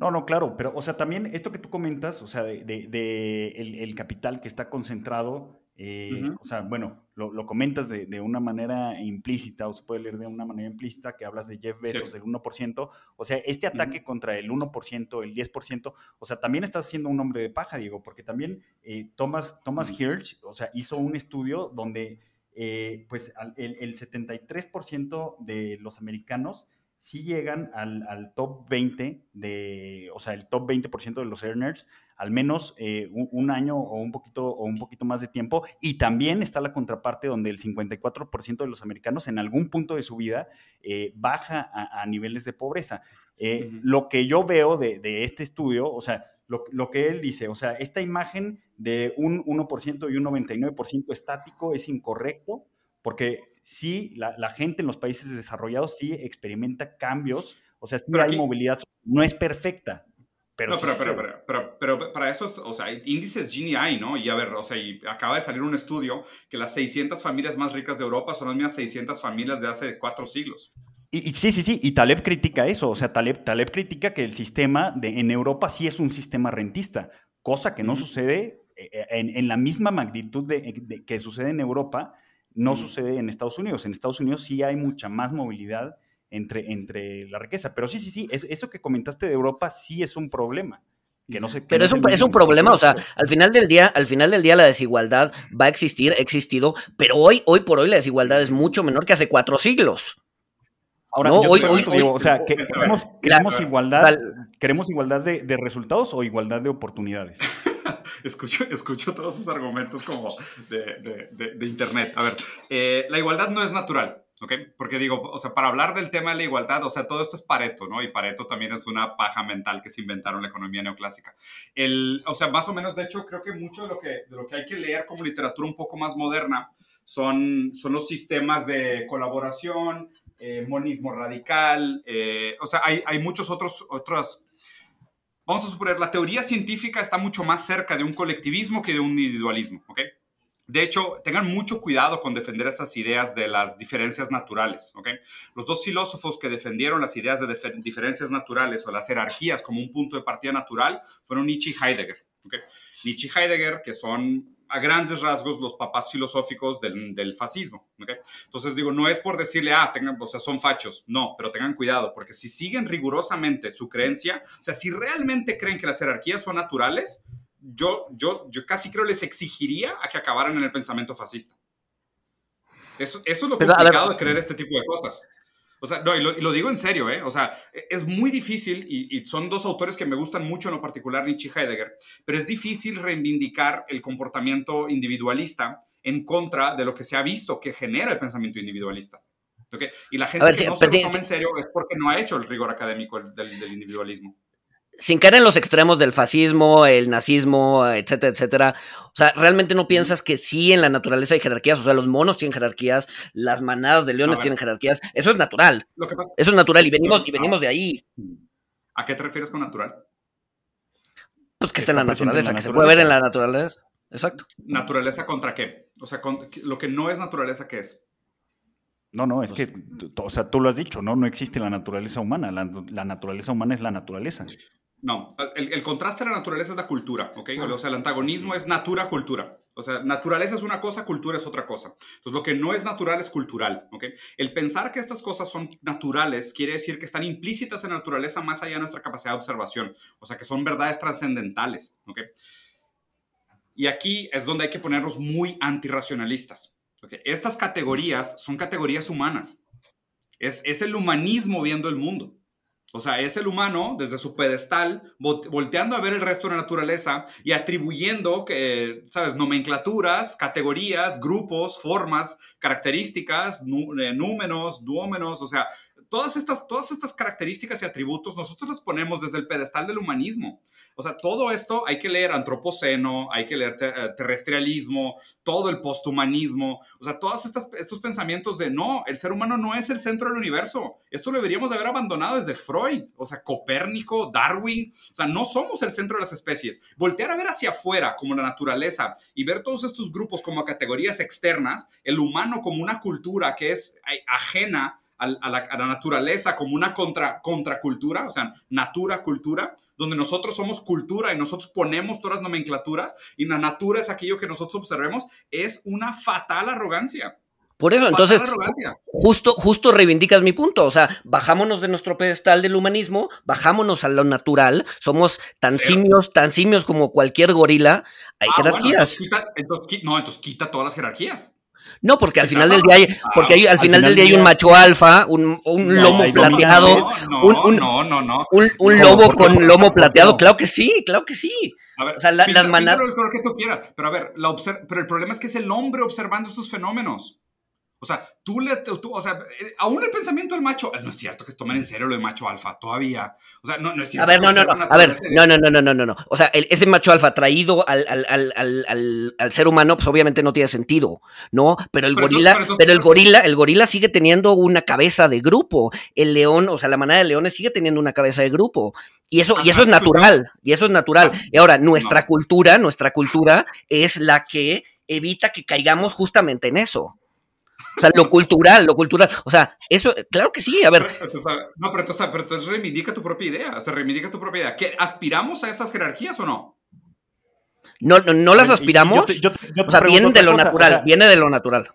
No, no, claro, pero, o sea, también esto que tú comentas, o sea, de, el, capital que está concentrado, eh, o sea, bueno, lo, comentas de, una manera implícita, o se puede leer de una manera implícita, que hablas de Jeff Bezos, del 1%, o sea, este ataque contra el 1%, el 10%, o sea, también estás haciendo un hombre de paja, Diego, porque también eh, Thomas, Thomas Hirsch, o sea, hizo un estudio donde, eh, pues, el, el 73% de los americanos si llegan al, top 20 de, o sea, el top 20% de los earners, al menos eh, un, año o un, poquito, o un poquito más de tiempo. Y también está la contraparte donde el 54% de los americanos en algún punto de su vida eh, baja a, niveles de pobreza. Eh, lo que yo veo de, este estudio, o sea, lo, lo, que él dice, o sea, esta imagen de un 1% y un 99% estático es incorrecto porque sí, la, gente en los países desarrollados sí experimenta cambios, o sea, sí hay movilidad, no es perfecta. Pero, no, pero, pero, pero, para eso, o sea, índices Gini hay, ¿no? Y a ver, o sea, y acaba de salir un estudio que las 600 familias más ricas de Europa son las mismas 600 familias de hace cuatro siglos. Y, sí, sí, sí, y Taleb critica eso, o sea, Taleb, Taleb critica que el sistema de, en Europa sí es un sistema rentista, cosa que no sucede eh, eh, en, la misma magnitud de, que sucede en Europa no sucede en Estados Unidos. En Estados Unidos sí hay mucha más movilidad entre, entre la riqueza. Pero sí, sí, sí, eso que comentaste de Europa sí es un problema. Que no sé, pero es un, es un problema, o sea, al final del día, al final del día la desigualdad va a existir, ha existido, pero hoy, hoy por hoy la desigualdad es mucho menor que hace cuatro siglos. Ahora, hoy, hoy, o sea, queremos, queremos, igualdad, ¿queremos igualdad de, de resultados o igualdad de oportunidades? *laughs* escucho, escucho todos esos argumentos como de, de, de, Internet. A ver, eh, la igualdad no es natural. ¿Ok? Porque digo, o sea, para hablar del tema de la igualdad, o sea, todo esto es Pareto, ¿no? Y Pareto también es una paja mental que se inventaron en la economía neoclásica. El, o sea, más o menos, de hecho, creo que mucho de lo que, de lo que hay que leer como literatura un poco más moderna son, son los sistemas de colaboración, eh, monismo radical, eh, o sea, hay, hay muchos otros, otros vamos a suponer, la teoría científica está mucho más cerca de un colectivismo que de un individualismo, ¿ok? De hecho, tengan mucho cuidado con defender esas ideas de las diferencias naturales. ¿ok? Los dos filósofos que defendieron las ideas de diferencias naturales o las jerarquías como un punto de partida natural fueron Nietzsche y Heidegger. ¿ok? Nietzsche y Heidegger, que son a grandes rasgos los papás filosóficos del, fascismo. ¿okay? Entonces digo, no es por decirle, ah, tengan, o sea, son fachos, no, pero tengan cuidado, porque si siguen rigurosamente su creencia, o sea, si realmente creen que las jerarquías son naturales, yo, yo, yo casi creo les exigiría a que acabaran en el pensamiento fascista. Eso, eso es lo complicado de creer este tipo de cosas. O sea, no, y lo, digo en serio, ¿eh? O sea, e, es muy difícil, y, son dos autores que me gustan mucho en lo particular, Nietzsche y Heidegger, pero es difícil reivindicar el comportamiento individualista en contra de lo que se ha visto que genera el pensamiento individualista. ¿Okay? Y la gente que no se lo toma en serio es porque no ha hecho el rigor académico del individualismo sin caer en los extremos del fascismo, el nazismo, etcétera, etcétera. O sea, ¿realmente no piensas que sí en la naturaleza hay jerarquías? O sea, los monos tienen jerarquías, las manadas de leones tienen jerarquías. Eso es natural. Eso es natural y venimos, y venimos de ahí. ¿A qué te refieres con natural? Pues que está en la naturaleza, que se puede ver en la naturaleza. Exacto. ¿Naturaleza contra qué? O sea, lo que no es naturaleza, ¿qué es? No, no, es que, o sea, tú lo has dicho, ¿no? No existe la naturaleza humana. la naturaleza humana es la naturaleza. No, el, contraste de la naturaleza es la cultura, ¿ok? O sea, el antagonismo es natura-cultura. O sea, naturaleza es una cosa, cultura es otra cosa. Entonces, lo que no es natural es cultural, ¿ok? El pensar que estas cosas son naturales quiere decir que están implícitas en la naturaleza más allá de nuestra capacidad de observación. O sea, que son verdades trascendentales, ¿ok? Y aquí es donde hay que ponernos muy antirracionalistas. ¿okay? Estas categorías son categorías humanas. Es, es el humanismo viendo el mundo. O sea, es el humano desde su pedestal, volteando a ver el resto de la naturaleza y atribuyendo, que, ¿sabes?, nomenclaturas, categorías, grupos, formas, características, eh, números, duómenos, o sea, todas estas, todas estas características y atributos nosotros las ponemos desde el pedestal del humanismo. O sea, todo esto hay que leer antropoceno, hay que leer eh, terrestrialismo, todo el posthumanismo, o sea, todos estos pensamientos de no, el ser humano no es el centro del universo. Esto lo deberíamos haber abandonado desde Freud, o sea, Copérnico, Darwin, o sea, no somos el centro de las especies. Voltear a ver hacia afuera como la naturaleza y ver todos estos grupos como categorías externas, el humano como una cultura que es ajena a, la, naturaleza como una contra, contracultura, o sea, natura, cultura, donde nosotros somos cultura y nosotros ponemos todas las nomenclaturas y la natura es aquello que nosotros observemos, es una fatal arrogancia. Por eso, entonces, justo, justo reivindicas mi punto. O sea, bajámonos de nuestro pedestal del humanismo, bajámonos a lo natural. Somos tan simios, tan simios como cualquier gorila. Hay ah, jerarquías. no, entonces quita todas las jerarquías. No, porque al final del día hay, porque hay, al final del día hay un macho alfa, un, lomo plateado, un, no, no, no, un, lobo con lomo plateado, claro que sí, claro que sí. A ver, o sea, las manadas. que tú quieras, pero a ver, la pero el problema es que es el hombre observando estos fenómenos. O sea, tú le, tú, o sea, eh, aún el pensamiento del macho, no es cierto que tomen en serio lo de macho alfa, todavía. O sea, no, no es cierto. A ver, no, no, no, a ver, no, no, no, no, no, no, O sea, ese macho alfa traído al, al, al, al, ser humano, pues obviamente no tiene sentido, ¿no? Pero el gorila, pero, el gorila, el gorila sigue teniendo una cabeza de grupo. El león, o sea, la manada de leones sigue teniendo una cabeza de grupo. Y eso, y eso es natural, y eso es natural. Y ahora, nuestra cultura, nuestra cultura es la que evita que caigamos justamente en eso. O sea, lo cultural, lo cultural. O sea, eso, claro que sí, a ver. no, pero entonces, pero entonces reivindica tu propia idea. O sea, reivindica tu propia idea. ¿Que ¿Aspiramos a esas jerarquías o no? No, no, no las aspiramos. o sea, viene de lo natural, viene de lo natural.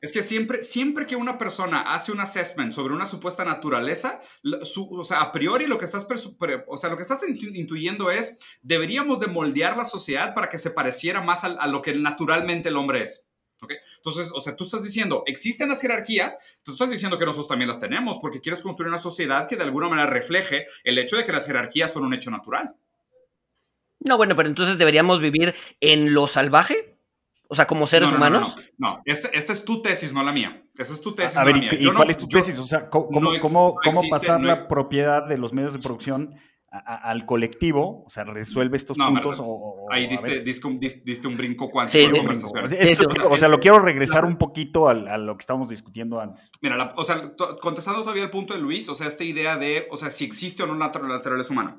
Es que siempre, siempre que una persona hace un assessment sobre una supuesta naturaleza, o sea, a priori lo que estás, o sea, lo que estás intuyendo es, deberíamos de moldear la sociedad para que se pareciera más a, a lo que naturalmente el hombre es. Entonces, o sea, tú estás diciendo, existen las jerarquías, tú estás diciendo que nosotros también las tenemos, porque quieres construir una sociedad que de alguna manera refleje el hecho de que las jerarquías son un hecho natural. No, bueno, pero entonces deberíamos vivir en lo salvaje, o sea, como seres humanos. No, no, esta, es tu tesis, no la mía. Esa es tu tesis. A ver, ¿y, cuál es tu tesis? O sea, ¿cómo, cómo, cómo pasar la propiedad de los medios de producción al colectivo, o sea, resuelve estos puntos. O, ahí diste, diste, un, brinco cuántico sí, conversación. o sea, lo quiero regresar un poquito a, lo que estábamos discutiendo antes. Mira, o sea, contestando todavía el punto de Luis, o sea, esta idea de, o sea, si existe o no la naturaleza humana.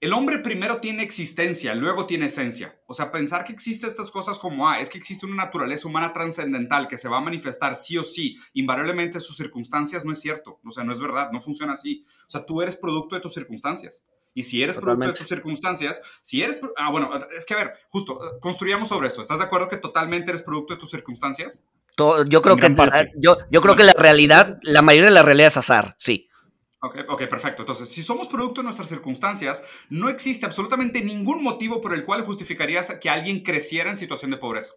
El hombre primero tiene existencia, luego tiene esencia. O sea, pensar que existen estas cosas como, ah, es que existe una naturaleza humana trascendental que se va a manifestar sí o sí, invariablemente en sus circunstancias, no es cierto. O sea, no es verdad, no funciona así. O sea, tú eres producto de tus circunstancias. Y si eres producto de tus circunstancias, si eres... Ah, bueno, es que a ver, justo, construyamos sobre esto. ¿Estás de acuerdo que totalmente eres producto de tus circunstancias? yo creo que yo, yo creo que la realidad, la mayoría de la realidad es azar, sí. Okay, ok, perfecto. Entonces, si somos producto de nuestras circunstancias, no existe absolutamente ningún motivo por el cual justificarías que alguien creciera en situación de pobreza.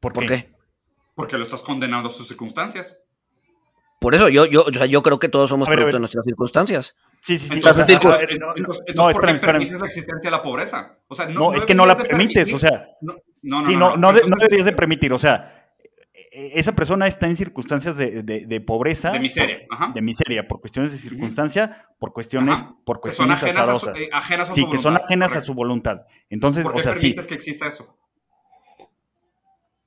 ¿Por qué? Porque lo estás condenando a sus circunstancias. Por eso yo, yo, o sea, yo creo que todos somos producto de nuestras circunstancias. Sí, sí, sí. Entonces, no, ¿por qué permites la existencia de la pobreza? O sea, no, es que no la permites, o sea. No, no, sí, no, no, deberías de permitir, o sea, e, esa persona está en circunstancias de, de, pobreza. De miseria. Ajá. De miseria, por cuestiones de circunstancia, por cuestiones, por cuestiones que son ajenas A su, eh, ajenas a su sí, que son ajenas a su voluntad. Entonces, ¿Por qué o sea, permites que exista eso?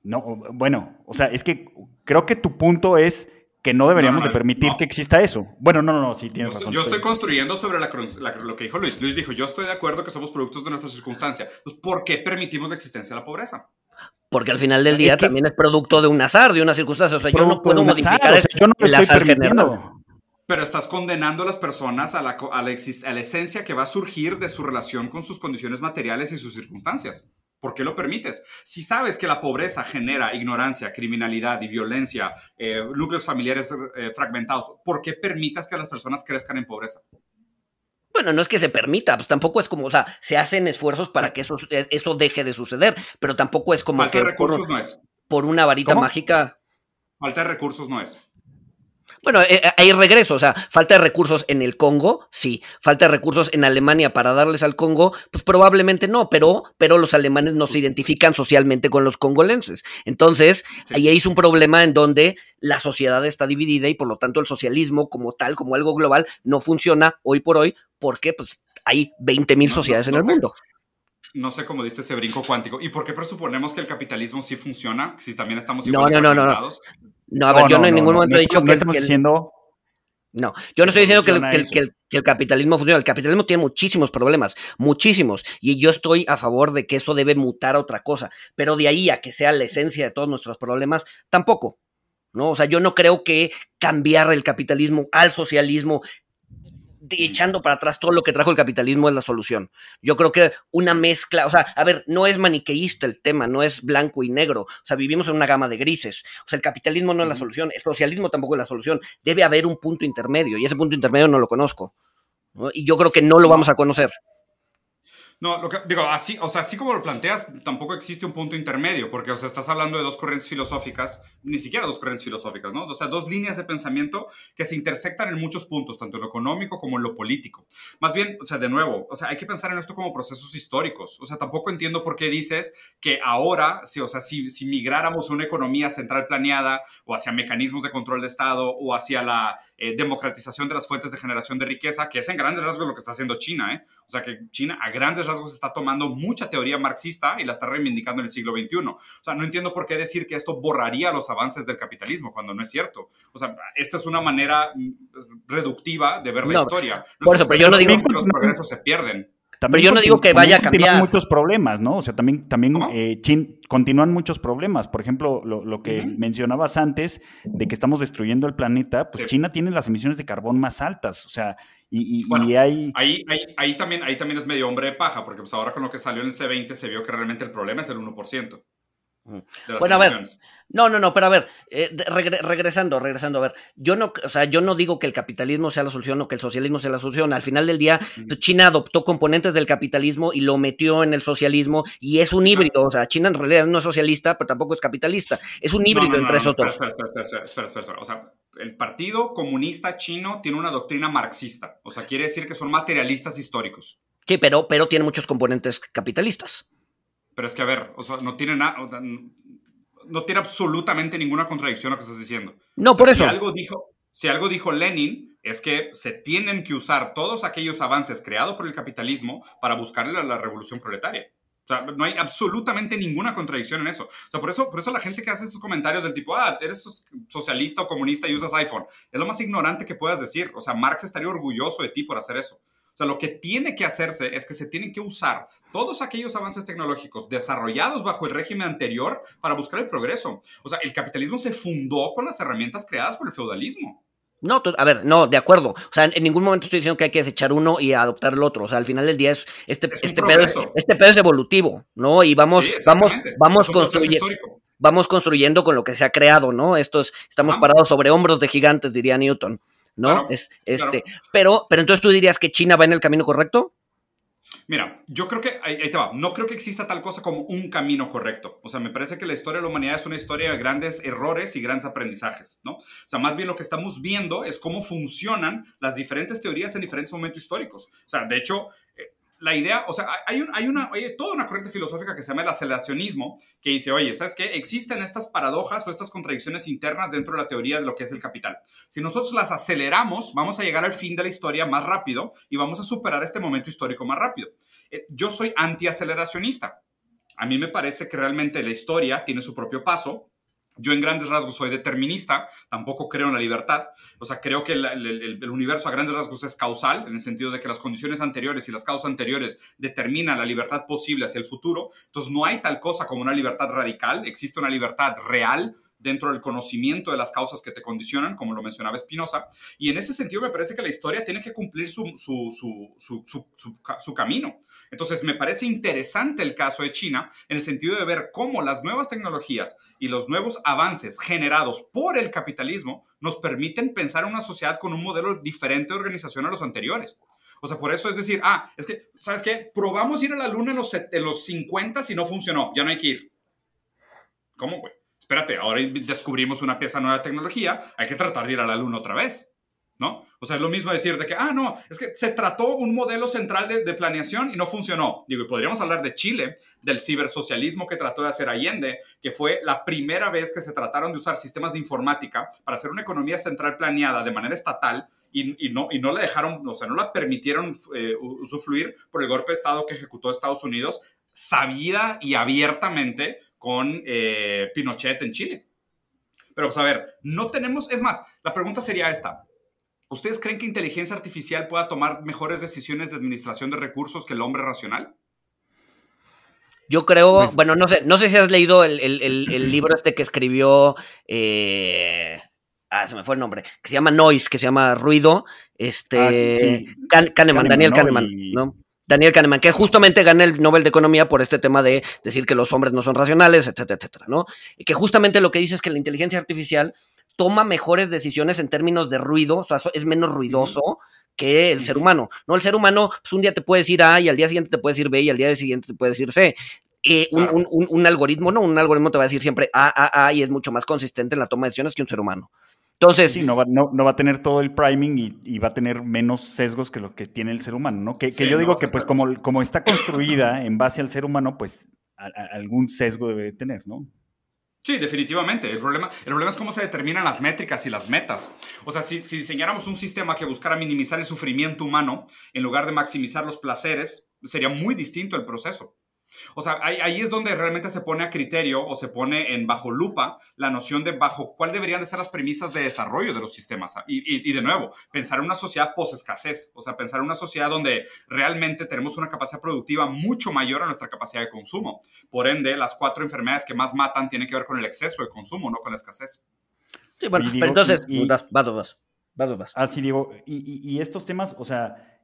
No, bueno, o sea, es que creo que tu punto es que no deberíamos de permitir que exista eso. Bueno, no, no, no, sí, tienes razón. Yo estoy construyendo sobre lo que dijo Luis. Luis dijo, yo estoy de acuerdo que somos productos de nuestra circunstancia. Entonces, ¿por qué permitimos la existencia de la pobreza? Porque al final del día también es producto de un azar, de una circunstancia. O sea, yo no puedo modificar eso. yo no el azar generado. Pero estás condenando a las personas a la, a la esencia que va a surgir de su relación con sus condiciones materiales y sus circunstancias. ¿Por qué lo permites? Si sabes que la pobreza genera ignorancia, criminalidad y violencia, eh, núcleos familiares eh, fragmentados, ¿por qué permitas que las personas crezcan en pobreza? Bueno, no es que se permita, pues tampoco es como, o sea, se hacen esfuerzos para que eso, eh, eso deje de suceder, pero tampoco es como Falta de recursos no es. Por una varita mágica. Falta de recursos no es. Bueno, eh, eh, hay regreso, o sea, falta de recursos en el Congo, sí. Falta de recursos en Alemania para darles al Congo, pues probablemente no, pero, pero los alemanes no se identifican socialmente con los congolenses. Entonces, ahí es un problema en donde la sociedad está dividida y por lo tanto el socialismo como tal, como algo global, no funciona hoy por hoy porque pues hay 20 mil sociedades en el mundo no sé cómo diste ese brinco cuántico. ¿Y por qué presuponemos que el capitalismo sí funciona? Si también estamos igual no, no, no, no, no. a ver, yo no, en ningún momento he dicho que, estamos diciendo... No, yo no estoy diciendo que el, que el, capitalismo funciona. El capitalismo tiene muchísimos problemas, muchísimos. Y yo estoy a favor de que eso debe mutar a otra cosa. Pero de ahí a que sea la esencia de todos nuestros problemas, tampoco. ¿no? O sea, yo no creo que cambiar el capitalismo al socialismo echando para atrás todo lo que trajo el capitalismo es la solución. Yo creo que una mezcla, o sea, a ver, no es maniqueísta el tema, no es blanco y negro, o sea, vivimos en una gama de grises. O sea, el capitalismo no es la solución, el socialismo tampoco es la solución. Debe haber un punto intermedio y ese punto intermedio no lo conozco. Y yo creo que no lo vamos a conocer. No, lo que, digo, así, o sea, así como lo planteas, tampoco existe un punto intermedio, porque, o sea, estás hablando de dos corrientes filosóficas, ni siquiera dos corrientes filosóficas, ¿no? O sea, dos líneas de pensamiento que se intersectan en muchos puntos, tanto en lo económico como en lo político. Más bien, o sea, de nuevo, o sea, hay que pensar en esto como procesos históricos. O sea, tampoco entiendo por qué dices que ahora, si, o sea, si, si migráramos a una economía central planeada o hacia mecanismos de control de Estado o hacia la eh, democratización de las fuentes de generación de riqueza, que es en grandes rasgos lo que está haciendo China, ¿eh? O sea, que China a grandes rasgos está tomando mucha teoría marxista y la está reivindicando en el siglo XXI. O sea, no entiendo por qué decir que esto borraría los avances del capitalismo cuando no es cierto. O sea, esta es una manera mm, reductiva de ver la historia. por eso, pero yo no digo que los progresos se pierden. También pero yo no digo que vaya a cambiar. muchos problemas, ¿no? O sea, también, también eh, continúan muchos problemas. Por ejemplo, lo, que mencionabas antes de que estamos destruyendo el planeta, pues China tiene las emisiones de carbón más altas. O sea, y, hay... Ahí, ahí, también, ahí también es medio hombre de paja, porque pues ahora con lo que salió en el C20 se vio que realmente el problema es el 1%. Bueno, a ver, no, no, no, pero a ver, eh, regresando, regresando, a ver, yo no, o sea, yo no digo que el capitalismo sea la solución o que el socialismo sea la solución. Al final del día, China adoptó componentes del capitalismo y lo metió en el socialismo y es un híbrido. O sea, China en realidad no es socialista, pero tampoco es capitalista. Es un híbrido entre esos dos. Espera, espera, espera, espera, O sea, el Partido Comunista Chino tiene una doctrina marxista. O sea, quiere decir que son materialistas históricos. Sí, pero, pero tiene muchos componentes capitalistas. Pero es que, a ver, o sea, no tiene nada, no tiene absolutamente ninguna contradicción lo que estás diciendo. No, por eso. Si algo, dijo, si algo dijo Lenin es que se tienen que usar todos aquellos avances creados por el capitalismo para buscarle a la revolución proletaria. O sea, no hay absolutamente ninguna contradicción en eso. O sea, por eso, por eso la gente que hace esos comentarios del tipo, ah, eres socialista o comunista y usas iPhone, es lo más ignorante que puedas decir. O sea, Marx estaría orgulloso de ti por hacer eso. O sea, lo que tiene que hacerse es que se tienen que usar todos aquellos avances tecnológicos desarrollados bajo el régimen anterior para buscar el progreso. O sea, el capitalismo se fundó con las herramientas creadas por el feudalismo. No, a ver, no, de acuerdo. O sea, en ningún momento estoy diciendo que hay que desechar uno y adoptar el otro. O sea, al final del día es este, este, pedo, es, este pedo es evolutivo, ¿no? Y vamos, vamos, vamos construyendo. Vamos construyendo con lo que se ha creado, ¿no? Estos, estamos parados sobre hombros de gigantes, diría Newton. ¿No? es, este, pero, pero entonces tú dirías que China va en el camino correcto. Mira, yo creo que, ahí, te va, no creo que exista tal cosa como un camino correcto. O sea, me parece que la historia de la humanidad es una historia de grandes errores y grandes aprendizajes, ¿no? O sea, más bien lo que estamos viendo es cómo funcionan las diferentes teorías en diferentes momentos históricos. O sea, de hecho, la idea, o sea, hay, un, hay una, oye, toda una corriente filosófica que se llama el aceleracionismo, que dice, oye, ¿sabes qué? Existen estas paradojas o estas contradicciones internas dentro de la teoría de lo que es el capital. Si nosotros las aceleramos, vamos a llegar al fin de la historia más rápido y vamos a superar este momento histórico más rápido. Eh, yo soy antiaceleracionista. A mí me parece que realmente la historia tiene su propio paso, yo en grandes rasgos soy determinista, tampoco creo en la libertad. O sea, creo que el, universo a grandes rasgos es causal, en el sentido de que las condiciones anteriores y las causas anteriores determinan la libertad posible hacia el futuro. Entonces, no hay tal cosa como una libertad radical, existe una libertad real dentro del conocimiento de las causas que te condicionan, como lo mencionaba Spinoza. Y en ese sentido me parece que la historia tiene que cumplir su, su, camino. Entonces me parece interesante el caso de China en el sentido de ver cómo las nuevas tecnologías y los nuevos avances generados por el capitalismo nos permiten pensar en una sociedad con un modelo diferente de organización a los anteriores. O sea, por eso es decir, ah, es que, ¿sabes qué? Probamos ir a la luna en los, en los 50 y no funcionó, ya no hay que ir. ¿Cómo, güey? espérate, ahora descubrimos una pieza nueva de tecnología, hay que tratar de ir a la luna otra vez. ¿No? O sea, es lo mismo decir de que, ah, no, es que se trató un modelo central de, planeación y no funcionó. Digo, y podríamos hablar de Chile, del cibersocialismo que trató de hacer Allende, que fue la primera vez que se trataron de usar sistemas de informática para hacer una economía central planeada de manera estatal y, no, y no la dejaron, o sea, no la permitieron eh, usufruir por el golpe de Estado que ejecutó Estados Unidos, sabida y abiertamente con eh, Pinochet en Chile. Pero, pues a ver, no tenemos, es más, la pregunta sería esta. ¿Ustedes creen que inteligencia artificial pueda tomar mejores decisiones de administración de recursos que el hombre racional? Yo creo, pues bueno, no sé, no sé si has leído el, *clears throat* libro este que escribió, eh, ah, se me fue el nombre, que se llama Noise, que se llama Ruido, este, ah, Kahneman, Daniel Kahneman, ¿no? Daniel Kahneman, que justamente gana el Nobel de Economía por este tema de decir que los hombres no son racionales, etcétera, etcétera, ¿no? Y que justamente lo que dice es que la inteligencia artificial toma mejores decisiones en términos de ruido, o sea, es menos ruidoso que el ser humano, ¿no? El ser humano, pues un día te puede decir A y al día siguiente te puede decir B y al día siguiente te puede decir C. Eh, un, algoritmo, ¿no? Un algoritmo te va a decir siempre A, A, A y es mucho más consistente en la toma de decisiones que un ser humano. Entonces. Sí, no va, no, va a tener todo el priming y, va a tener menos sesgos que lo que tiene el ser humano, ¿no? Que, yo digo que, pues, como, como está construida en base al ser humano, pues algún sesgo debe tener, ¿no? Sí, definitivamente. El problema, el problema es cómo se determinan las métricas y las metas. O sea, si, si diseñáramos un sistema que buscara minimizar el sufrimiento humano en lugar de maximizar los placeres, sería muy distinto el proceso. O sea, ahí, es donde realmente se pone a criterio o se pone en bajo lupa la noción de bajo cuál deberían de ser las premisas de desarrollo de los sistemas. Y, de nuevo, pensar en una sociedad post-escasez, o sea, pensar en una sociedad donde realmente tenemos una capacidad productiva mucho mayor a nuestra capacidad de consumo. Por ende, las cuatro enfermedades que más matan tienen que ver con el exceso de consumo, no con la escasez. Sí, bueno, pero entonces, vas, vas, vas, vas, vas. Así digo, y estos temas, o sea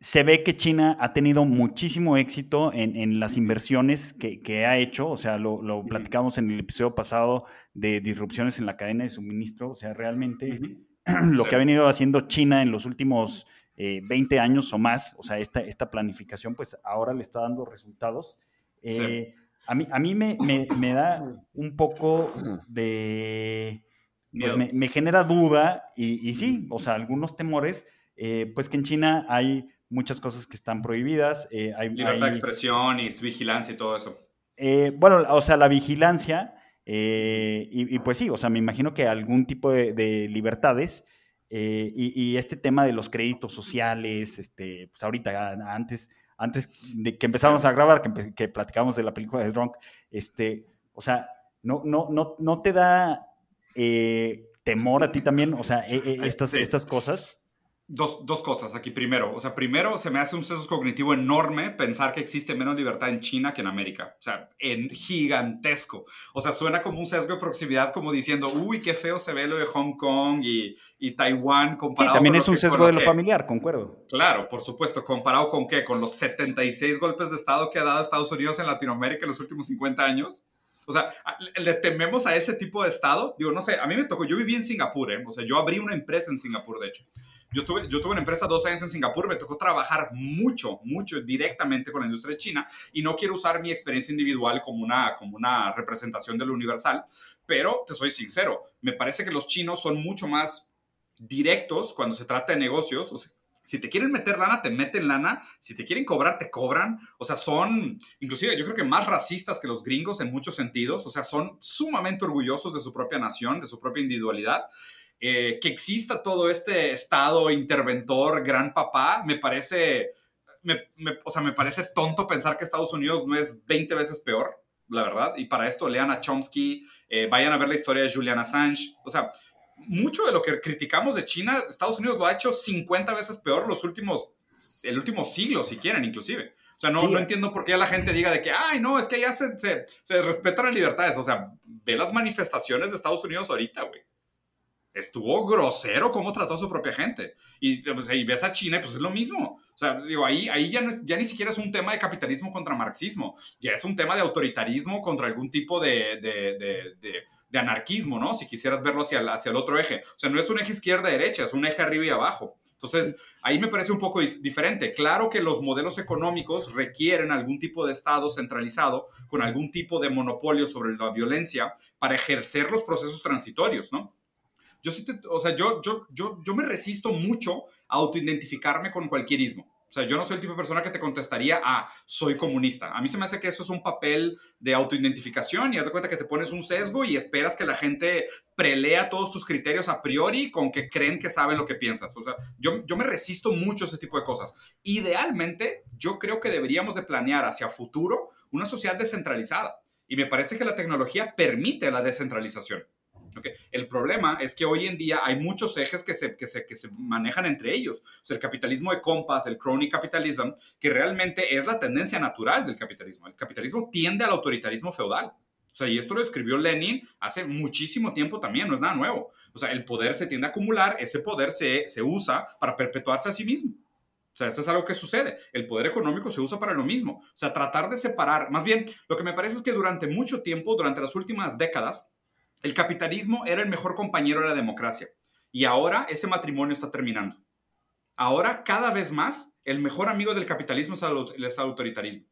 se ve que China ha tenido muchísimo éxito en, las inversiones que, ha hecho, o sea, lo, platicamos en el episodio pasado de disrupciones en la cadena de suministro, o sea, realmente *clears throat* lo que ha venido haciendo China en los últimos 20 eh, años o más, o sea, esta, esta planificación, pues ahora le está dando resultados. Eh, a mí, a mí me, da un poco de... Pues me, genera duda y, y, sí, o sea, algunos temores, eh, pues que en China hay muchas cosas que están prohibidas. Eh, hay, Libertad de expresión y vigilancia y todo eso. Eh, bueno, o sea, la vigilancia, eh, y, pues sí, o sea, me imagino que algún tipo de, libertades. Y, este tema de los créditos sociales, este, pues ahorita, antes, antes de que empezamos a grabar, que, que platicamos de la película de Drunk, este, o sea, no, no, no, no te da temor a ti también, o sea, e, e, *laughs* estas, estas cosas. Dos, dos, cosas aquí primero. O sea, primero se me hace un sesgo cognitivo enorme pensar que existe menos libertad en China que en América. O sea, en gigantesco. O sea, suena como un sesgo de proximidad como diciendo, uy, qué feo se ve lo de Hong Kong y, y Taiwán comparado Sí, también es un sesgo de lo familiar, concuerdo. Claro, por supuesto. ¿Comparado con qué? Con los 76 golpes de Estado que ha dado Estados Unidos en Latinoamérica en los últimos 50 años. O sea, le tememos a ese tipo de Estado. Digo, no sé, a mí me tocó, yo viví en Singapur, ¿eh? O sea, yo abrí una empresa en Singapur, de hecho. Yo tuve, yo tuve una empresa dos años en Singapur, me tocó trabajar mucho, mucho directamente con la industria china y no quiero usar mi experiencia individual como una, como una representación de lo universal, pero te soy sincero, me parece que los chinos son mucho más directos cuando se trata de negocios. O sea, si te quieren meter lana, te meten lana. Si te quieren cobrar, te cobran. O sea, son, inclusive yo creo que más racistas que los gringos en muchos sentidos. O sea, son sumamente orgullosos de su propia nación, de su propia individualidad. Eh, que exista todo este estado interventor, gran papá, me parece, o sea, me parece tonto pensar que Estados Unidos no es 20 veces peor, la verdad. Y para esto lean a Chomsky, eh, vayan a ver la historia de Julian Assange. O sea, mucho de lo que criticamos de China, Estados Unidos lo ha hecho 50 veces peor los últimos, el último siglo, si quieren, inclusive. O sea, no, no entiendo por qué la gente diga de que, ay, no, es que ya se, se, se respetan las libertades. O sea, ve las manifestaciones de Estados Unidos ahorita, güey estuvo grosero cómo trató a su propia gente. Y, pues, y ves a China, pues es lo mismo. O sea, digo, ahí, ahí ya, no es, ya ni siquiera es un tema de capitalismo contra marxismo, ya es un tema de autoritarismo contra algún tipo de, de, de, de anarquismo, ¿no? Si quisieras verlo hacia el, hacia el otro eje. O sea, no es un eje izquierda-derecha, es un eje arriba y abajo. Entonces, ahí me parece un poco diferente. Claro que los modelos económicos requieren algún tipo de Estado centralizado con algún tipo de monopolio sobre la violencia para ejercer los procesos transitorios, ¿no? Yo sí, o sea, yo, yo, yo, yo me resisto mucho a autoidentificarme con cualquier ismo. O sea, yo no soy el tipo de persona que te contestaría a soy comunista. A mí se me hace que eso es un papel de autoidentificación y haz de cuenta que te pones un sesgo y esperas que la gente prelea todos tus criterios a priori con que creen que saben lo que piensas. O sea, yo, yo me resisto mucho a ese tipo de cosas. Idealmente, yo creo que deberíamos de planear hacia futuro una sociedad descentralizada. Y me parece que la tecnología permite la descentralización. El problema es que hoy en día hay muchos ejes que se, que se, que se manejan entre ellos. O sea, el capitalismo de compas, el crony capitalism, que realmente es la tendencia natural del capitalismo. El capitalismo tiende al autoritarismo feudal. O sea, y esto lo escribió Lenin hace muchísimo tiempo también, no es nada nuevo. O sea, el poder se tiende a acumular, ese poder se, se usa para perpetuarse a sí mismo. O sea, eso es algo que sucede. El poder económico se usa para lo mismo. O sea, tratar de separar, más bien, lo que me parece es que durante mucho tiempo, durante las últimas décadas, el capitalismo era el mejor compañero de la democracia y ahora ese matrimonio está terminando. Ahora, cada vez más, el mejor amigo del capitalismo es el autoritarismo.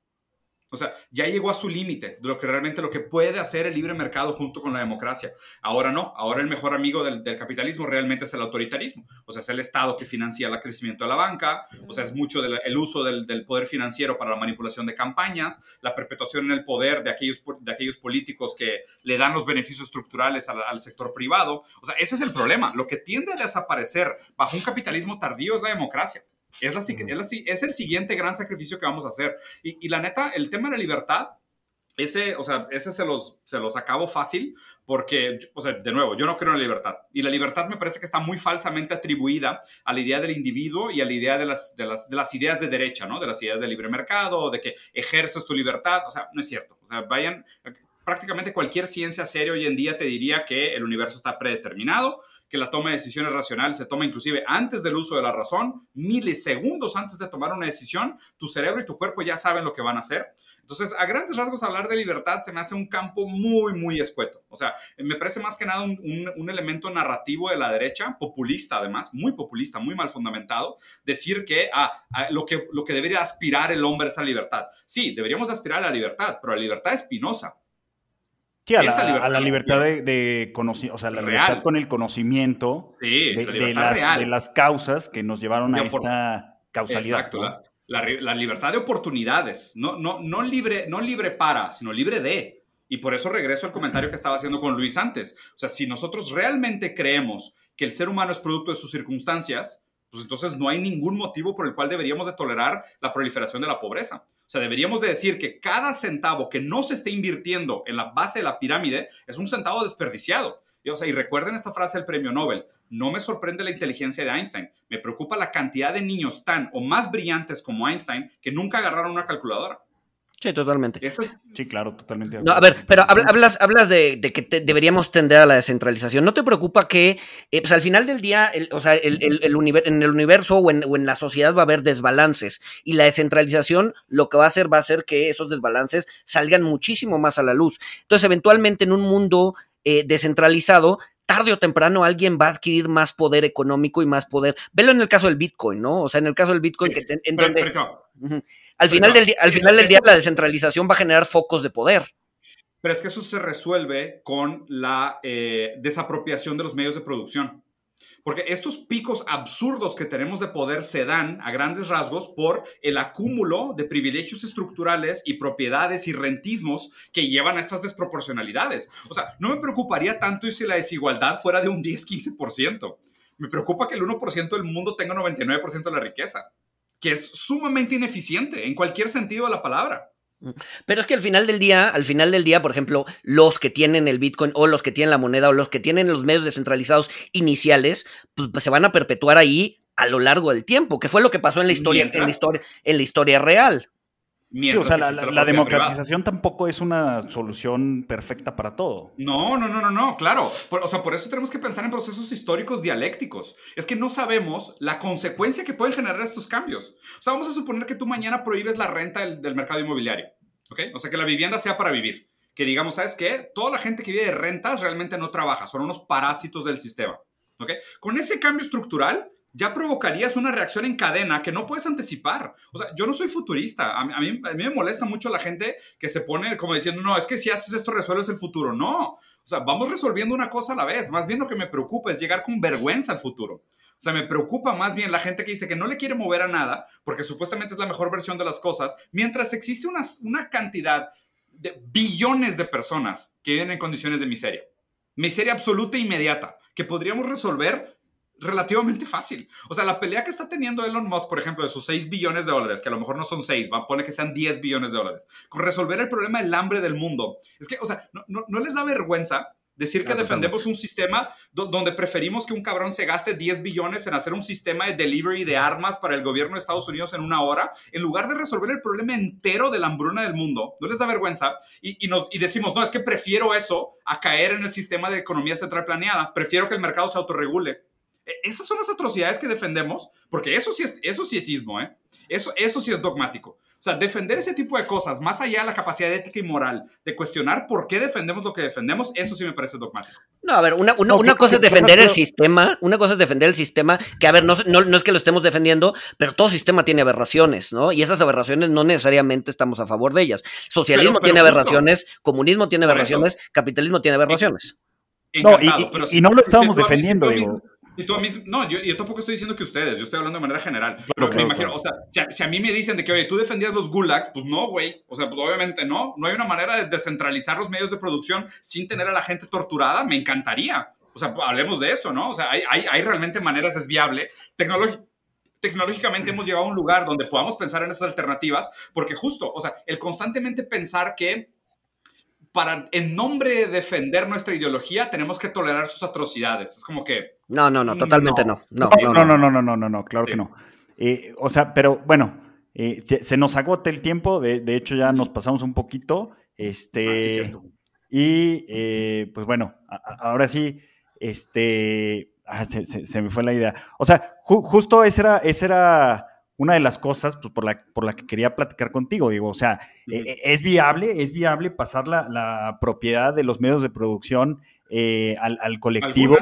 O sea, ya llegó a su límite de lo que realmente lo que puede hacer el libre mercado junto con la democracia. Ahora no, ahora el mejor amigo del, capitalismo realmente es el autoritarismo. O sea, es el Estado que financia el crecimiento de la banca, o sea, es mucho el uso del, poder financiero para la manipulación de campañas, la perpetuación en el poder de aquellos, políticos que le dan los beneficios estructurales al, al sector privado. O sea, ese es el problema. Lo que tiende a desaparecer bajo un capitalismo tardío es la democracia. Es, la, es, el siguiente gran sacrificio que vamos a hacer. Y, la neta, el tema de la libertad, ese, o sea, ese se los, se los acabo fácil porque, o sea, de nuevo, yo no creo en la libertad. Y la libertad me parece que está muy falsamente atribuida a la idea del individuo y a la idea de las, de las, de las ideas de derecha, ¿no? De las ideas del libre mercado, de que ejerces tu libertad. O sea, no es cierto. O sea, vayan, prácticamente cualquier ciencia seria hoy en día te diría que el universo está predeterminado que la toma de decisiones racionales se toma inclusive antes del uso de la razón, milisegundos antes de tomar una decisión, tu cerebro y tu cuerpo ya saben lo que van a hacer. Entonces, a grandes rasgos, hablar de libertad se me hace un campo muy, muy escueto. O sea, me parece más que nada un, elemento narrativo de la derecha, populista además, muy populista, muy mal fundamentado, decir que ah, ah, lo, que lo que debería aspirar el hombre es la libertad. Sí, deberíamos aspirar a la libertad, pero la libertad es a la, libertad, de, de o sea, la libertad con el conocimiento de, las, causas que nos llevaron a esta causalidad. Exacto, la, libertad de oportunidades, no, no, no, libre, no libre para, sino libre de. Y por eso regreso al comentario que estaba haciendo con Luis antes. O sea, si nosotros realmente creemos que el ser humano es producto de sus circunstancias, pues entonces no hay ningún motivo por el cual deberíamos de tolerar la proliferación de la pobreza. O sea, deberíamos de decir que cada centavo que no se esté invirtiendo en la base de la pirámide es un centavo desperdiciado. Y, o sea, y recuerden esta frase del premio Nobel, no me sorprende la inteligencia de Einstein, me preocupa la cantidad de niños tan o más brillantes como Einstein que nunca agarraron una calculadora. Sí, totalmente. Sí, claro, totalmente. No, a ver, pero hablas, hablas de, que deberíamos tender a la descentralización. ¿No te preocupa que, eh, pues al final del día, o sea, el, en el universo o en, la sociedad va a haber desbalances? Y la descentralización lo que va a hacer va a hacer que esos desbalances salgan muchísimo más a la luz. Entonces, eventualmente en un mundo eh, descentralizado, tarde o temprano alguien va a adquirir más poder económico y más poder. Velo en el caso del Bitcoin, ¿no? O sea, en el caso del Bitcoin, que en al final, del, al final del día, la descentralización va a generar focos de poder. Pero es que eso se resuelve con la eh, desapropiación de los medios de producción. Porque estos picos absurdos que tenemos de poder se dan a grandes rasgos por el acúmulo de privilegios estructurales y propiedades y rentismos que llevan a estas desproporcionalidades. O sea, no me preocuparía tanto si la desigualdad fuera de un 10-15%. Me preocupa que el 1% del mundo tenga 99% de la riqueza que es sumamente ineficiente en cualquier sentido de la palabra. Pero es que al final del día, al final del día, por ejemplo, los que tienen el Bitcoin o los que tienen la moneda o los que tienen los medios descentralizados iniciales, pues, pues se van a perpetuar ahí a lo largo del tiempo, que fue lo que pasó en la historia, en la historia, en la historia real o sea, la, democratización tampoco es una solución perfecta para todo. No, no, no, no, no, claro. o sea, por eso tenemos que pensar en procesos históricos dialécticos. Es que no sabemos la consecuencia que pueden generar estos cambios. O sea, vamos a suponer que tú mañana prohíbes la renta del, mercado inmobiliario. ¿Ok? O sea, que la vivienda sea para vivir. Que digamos, ¿sabes qué? Toda la gente que vive de rentas realmente no trabaja, son unos parásitos del sistema. ¿Ok? Con ese cambio estructural, ya provocarías una reacción en cadena que no puedes anticipar. O sea, yo no soy futurista. A mí, a mí, me molesta mucho la gente que se pone como diciendo, no, es que si haces esto resuelves el futuro. No, o sea, vamos resolviendo una cosa a la vez. Más bien lo que me preocupa es llegar con vergüenza al futuro. O sea, me preocupa más bien la gente que dice que no le quiere mover a nada porque supuestamente es la mejor versión de las cosas, mientras existe una, una cantidad de billones de personas que viven en condiciones de miseria. Miseria absoluta e inmediata, que podríamos resolver relativamente fácil. O sea, la pelea que está teniendo Elon Musk, por ejemplo, de sus 6 billones de dólares, que a lo mejor no son 6, va a poner que sean 10 billones de dólares, con resolver el problema del hambre del mundo. Es que, o sea, no, no, les da vergüenza decir que defendemos un sistema donde preferimos que un cabrón se gaste 10 billones en hacer un sistema de delivery de armas para el gobierno de Estados Unidos en una hora, en lugar de resolver el problema entero de la hambruna del mundo. No les da vergüenza y, y, nos, y decimos, no, es que prefiero eso a caer en el sistema de economía central planeada, prefiero que el mercado se autorregule. E, esas son las atrocidades que defendemos, porque eso sí es, eso sí es ismo, ¿eh? Eso, eso sí es dogmático. O sea, defender ese tipo de cosas, más allá de la capacidad ética y moral de cuestionar por qué defendemos lo que defendemos, eso sí me parece dogmático. No, a ver, una, una, cosa es defender el sistema, una cosa es defender el sistema, que a ver, no, no, es que lo estemos defendiendo, pero todo sistema tiene aberraciones, ¿no? Y esas aberraciones no necesariamente estamos a favor de ellas. Socialismo tiene aberraciones, comunismo tiene aberraciones, capitalismo tiene aberraciones. No, y, no lo estamos defendiendo, digo. Y tú a mí, no, yo, yo, tampoco estoy diciendo que ustedes, yo estoy hablando de manera general. pero me imagino, o sea, si a, mí me dicen de que, oye, tú defendías los gulags, pues no, güey. O sea, pues obviamente no. No hay una manera de descentralizar los medios de producción sin tener a la gente torturada. Me encantaría. O sea, hablemos de eso, ¿no? O sea, hay, hay, hay realmente maneras, es viable. tecnológicamente hemos llegado a un lugar donde podamos pensar en esas alternativas, porque justo, o sea, el constantemente pensar que para, en nombre de defender nuestra ideología, tenemos que tolerar sus atrocidades. Es como que... No, no, no, totalmente no. No, no, no, no, no, no, no, no, claro que no. Eh, o sea, pero bueno, eh, se, nos agota el tiempo, de, de, hecho ya nos pasamos un poquito. Este, ah, y eh, pues bueno, ahora sí, este, ah, se, me fue la idea. O sea, justo esa era, esa era una de las cosas pues, por, la, por la que quería platicar contigo, digo, o sea, e, e, ¿es viable, es viable pasar la, propiedad de los medios de producción eh, al, colectivo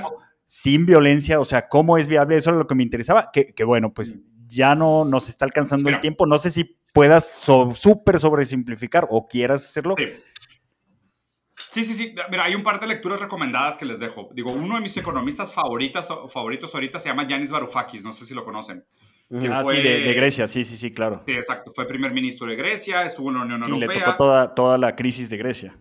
sin violencia? O sea, ¿cómo es viable? Eso es lo que me interesaba, que, bueno, pues ya no nos está alcanzando el tiempo, no sé si puedas súper sobresimplificar o quieras hacerlo. Sí. Sí, sí, Mira, hay un par de lecturas recomendadas que les dejo. Digo, uno de mis economistas favoritas, favoritos ahorita se llama Yanis Varoufakis, no sé si lo conocen. Ah, sí, de, Grecia, sí, sí, sí, claro. Sí, exacto. Fue primer ministro de Grecia, estuvo en la Unión Europea. le tocó toda, toda la crisis de Grecia.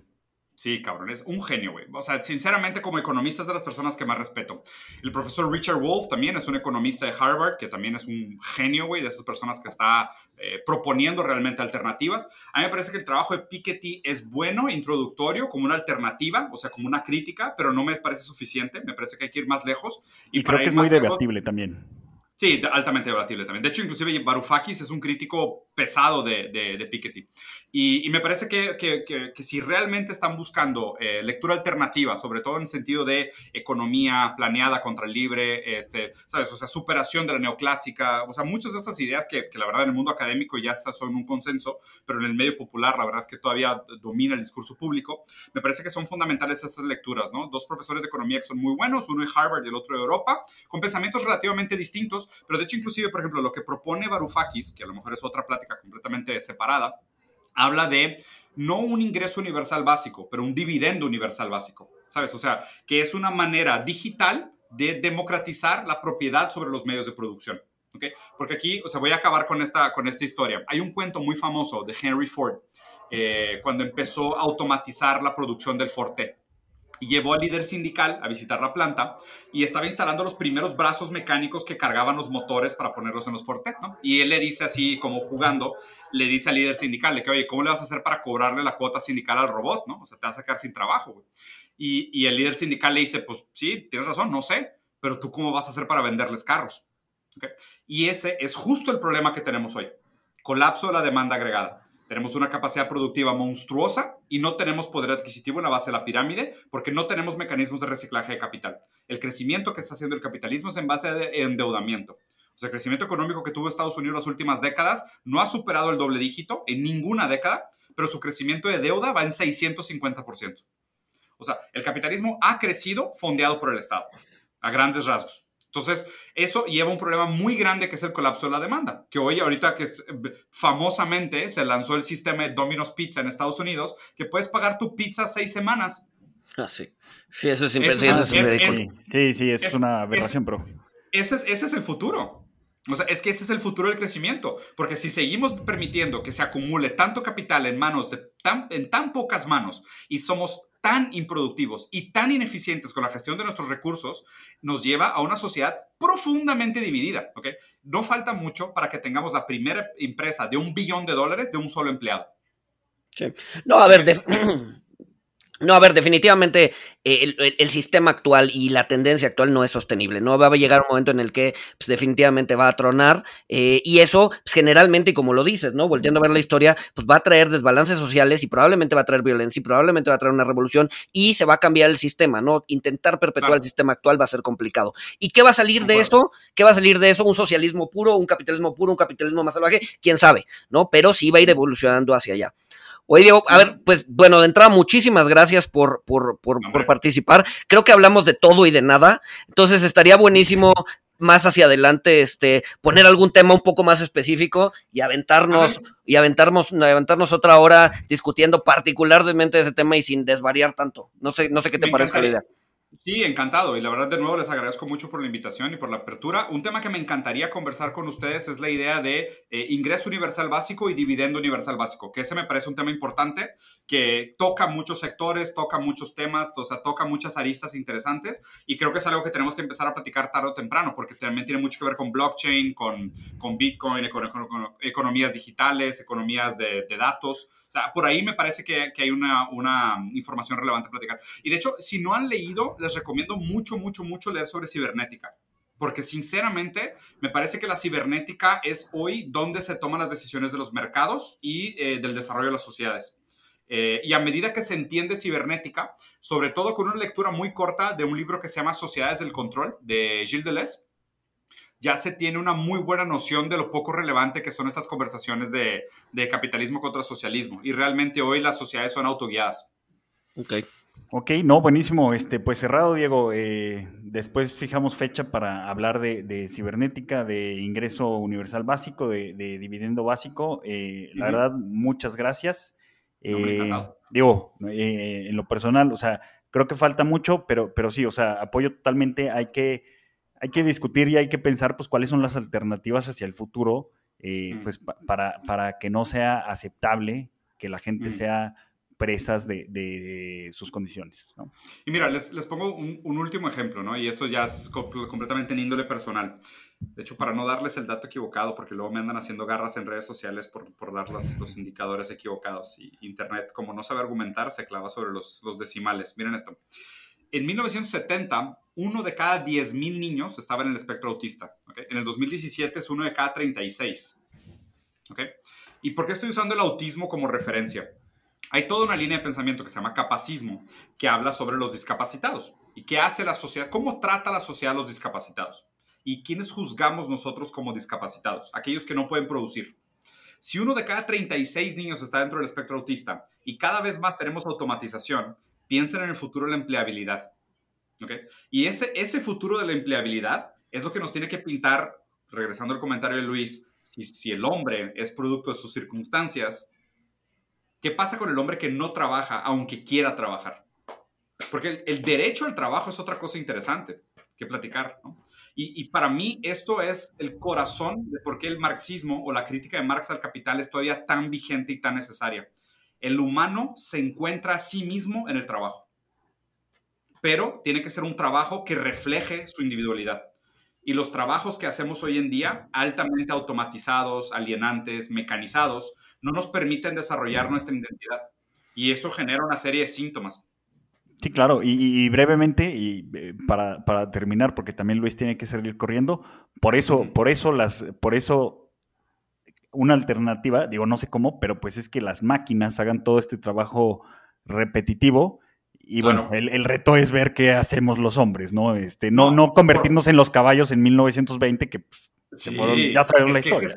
Sí, cabrón, es un genio, güey. O sea, sinceramente, como economista es de las personas que más respeto. El profesor Richard Wolf también es un economista de Harvard, que también es un genio, güey, de esas personas que está eh, proponiendo realmente alternativas. A mí me parece que el trabajo de Piketty es bueno, introductorio, como una alternativa, o sea, como una crítica, pero no me parece suficiente. Me parece que hay que ir más lejos. Y, creo que es muy debatible también. Sí, altamente debatible también. De hecho, inclusive Varoufakis es un crítico pesado de, de, Piketty. Y, me parece que, que, si realmente están buscando eh, lectura alternativa, sobre todo en el sentido de economía planeada contra el libre, este, ¿sabes? O sea, superación de la neoclásica, o sea, muchas de estas ideas que, la verdad en el mundo académico ya son un consenso, pero en el medio popular la verdad es que todavía domina el discurso público, me parece que son fundamentales estas lecturas, ¿no? Dos profesores de economía que son muy buenos, uno en Harvard y el otro de Europa, con pensamientos relativamente distintos, pero de hecho inclusive, por ejemplo, lo que propone Varoufakis, que a lo mejor es otra plática completamente separada, habla de no un ingreso universal básico, pero un dividendo universal básico, ¿sabes? O sea, que es una manera digital de democratizar la propiedad sobre los medios de producción. ¿okay? Porque aquí, o sea, voy a acabar con esta, con esta historia. Hay un cuento muy famoso de Henry Ford, eh, cuando empezó a automatizar la producción del Forte y llevó al líder sindical a visitar la planta y estaba instalando los primeros brazos mecánicos que cargaban los motores para ponerlos en los Forte, ¿no? Y él le dice así, como jugando, le dice al líder sindical de que, oye, ¿cómo le vas a hacer para cobrarle la cuota sindical al robot, no? O sea, te vas a sacar sin trabajo. Y, el líder sindical le dice, pues sí, tienes razón, no sé, pero tú cómo vas a hacer para venderles carros. Y ese es justo el problema que tenemos hoy. Colapso de la demanda agregada tenemos una capacidad productiva monstruosa y no tenemos poder adquisitivo en la base de la pirámide porque no tenemos mecanismos de reciclaje de capital. El crecimiento que está haciendo el capitalismo es en base de endeudamiento. O sea, el crecimiento económico que tuvo Estados Unidos las últimas décadas no ha superado el doble dígito en ninguna década, pero su crecimiento de deuda va en 650%. O sea, el capitalismo ha crecido fondeado por el Estado, a grandes rasgos. Entonces, eso lleva a un problema muy grande que es el colapso de la demanda, que hoy, ahorita que famosamente se lanzó el sistema de Domino's Pizza en Estados Unidos, que puedes pagar tu pizza seis semanas. Ah, sí. Sí, eso es, sí, sí, sí, es, una aberración, bro. Ese es, ese es el futuro. O sea, es que ese es el futuro del crecimiento, porque si seguimos permitiendo que se acumule tanto capital en manos de tan, en tan pocas manos y somos tan improductivos y tan ineficientes con la gestión de nuestros recursos, nos lleva a una sociedad profundamente dividida. ¿ok? No falta mucho para que tengamos la primera empresa de un billón de dólares de un solo empleado. Sí. No, a ver, de, *clears throat* No, a ver, definitivamente eh, el, sistema actual y la tendencia actual no es sostenible. No va a llegar un momento en el que pues, definitivamente va a tronar eh, y eso pues, generalmente, y como lo dices, ¿no? Volviendo a ver la historia, pues va a traer desbalances sociales y probablemente va a traer violencia y probablemente va a traer una revolución y se va a cambiar el sistema, ¿no? Intentar perpetuar el sistema actual va a ser complicado. ¿Y qué va a salir de eso? ¿Qué va a salir de eso? ¿Un socialismo puro, un capitalismo puro, un capitalismo más salvaje? ¿Quién sabe? ¿No? Pero sí va a ir evolucionando hacia allá. Oye, Diego, a ver, pues bueno, de entrada, muchísimas gracias por, por, por, por, participar. Creo que hablamos de todo y de nada. Entonces estaría buenísimo más hacia adelante, este, poner algún tema un poco más específico y aventarnos, y aventarnos, aventarnos otra hora discutiendo particularmente ese tema y sin desvariar tanto. No sé, no sé qué te parece la idea. Sí, encantado. Y la verdad, de nuevo, les agradezco mucho por la invitación y por la apertura. Un tema que me encantaría conversar con ustedes es la idea de eh, ingreso universal básico y dividendo universal básico, que ese me parece un tema importante, que toca muchos sectores, toca muchos temas, o sea, toca muchas aristas interesantes. Y creo que es algo que tenemos que empezar a platicar tarde o temprano, porque también tiene mucho que ver con blockchain, con, con Bitcoin, con, economías digitales, economías de, de datos. Sea, por ahí me parece que, que hay una, una, información relevante a platicar. Y de hecho, si no han leído, les recomiendo mucho, mucho, mucho leer sobre cibernética. Porque sinceramente, me parece que la cibernética es hoy donde se toman las decisiones de los mercados y eh, del desarrollo de las sociedades. Eh, y a medida que se entiende cibernética, sobre todo con una lectura muy corta de un libro que se llama Sociedades del Control, de Gilles Deleuze, ya se tiene una muy buena noción de lo poco relevante que son estas conversaciones de, capitalismo contra socialismo. Y realmente hoy las sociedades son autoguiadas. Ok. Ok, no, buenísimo. Este, pues cerrado, Diego. Eh, después fijamos fecha para hablar de, cibernética, de ingreso universal básico, de, dividendo básico. Eh, la verdad, muchas gracias. Eh, digo, en lo personal, o sea, creo que falta mucho, pero, pero sí, o sea, apoyo totalmente. Hay que hay que discutir y hay que pensar pues cuáles son las alternativas hacia el futuro, eh, pues para, para que no sea aceptable que la gente sea presas de, sus condiciones. Y mira, les, les pongo un, último ejemplo, ¿no? Y esto ya es completamente en índole personal. De hecho, para no darles el dato equivocado, porque luego me andan haciendo garras en redes sociales por, por dar los, los, indicadores equivocados. Y Internet, como no sabe argumentar, se clava sobre los, los decimales. Miren esto. En 1970, uno de cada 10.000 niños estaba en el espectro autista. En el 2017 es uno de cada 36. ¿Y por qué estoy usando el autismo como referencia? Hay toda una línea de pensamiento que se llama capacismo, que habla sobre los discapacitados. ¿Y qué hace la sociedad? ¿Cómo trata la sociedad a los discapacitados? ¿Y quiénes juzgamos nosotros como discapacitados? Aquellos que no pueden producir. Si uno de cada 36 niños está dentro del espectro autista y cada vez más tenemos automatización, piensen en el futuro de la empleabilidad. ¿okay? Y ese, ese futuro de la empleabilidad es lo que nos tiene que pintar, regresando al comentario de Luis, si, el hombre es producto de sus circunstancias, ¿qué pasa con el hombre que no trabaja aunque quiera trabajar? Porque el, derecho al trabajo es otra cosa interesante que platicar. Y, y, para mí esto es el corazón de por qué el marxismo o la crítica de Marx al capital es todavía tan vigente y tan necesaria el humano se encuentra a sí mismo en el trabajo, pero tiene que ser un trabajo que refleje su individualidad. Y los trabajos que hacemos hoy en día, altamente automatizados, alienantes, mecanizados, no nos permiten desarrollar nuestra identidad. Y eso genera una serie de síntomas. Sí, claro, y, brevemente, y eh, para, para, terminar, porque también Luis tiene que salir corriendo, por eso, por eso las, por eso una alternativa, digo, no sé cómo, pero pues es que las máquinas hagan todo este trabajo repetitivo. Y bueno, el, reto es ver qué hacemos los hombres, ¿no? Este, no, no, convertirnos en los caballos en 1920, que pues, ya sabemos la historia.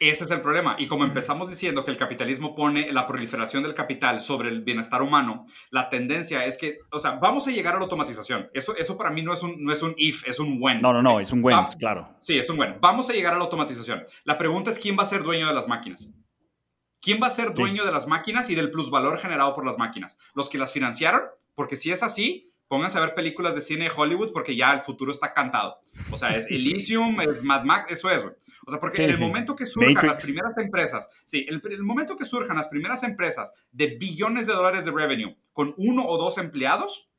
Ese es el problema. Y como empezamos diciendo que el capitalismo pone la proliferación del capital sobre el bienestar humano, la tendencia es que, o sea, vamos a llegar a la automatización. Eso, eso para mí no es, un, no es un if, es un when. No, no, no, es un when, claro. Sí, es un when. Vamos a llegar a la automatización. La pregunta es quién va a ser dueño de las máquinas. ¿Quién va a ser dueño de las máquinas y del plusvalor generado por las máquinas? ¿Los que las financiaron? Porque si es así, pónganse a ver películas de cine de Hollywood porque ya el futuro está cantado. O sea, es *laughs* Elysium, es Mad Max, eso es, güey. O sea, porque en el momento que surjan las primeras empresas, sí, el, el, momento que surjan las primeras empresas de billones de dólares de revenue con uno o dos empleados,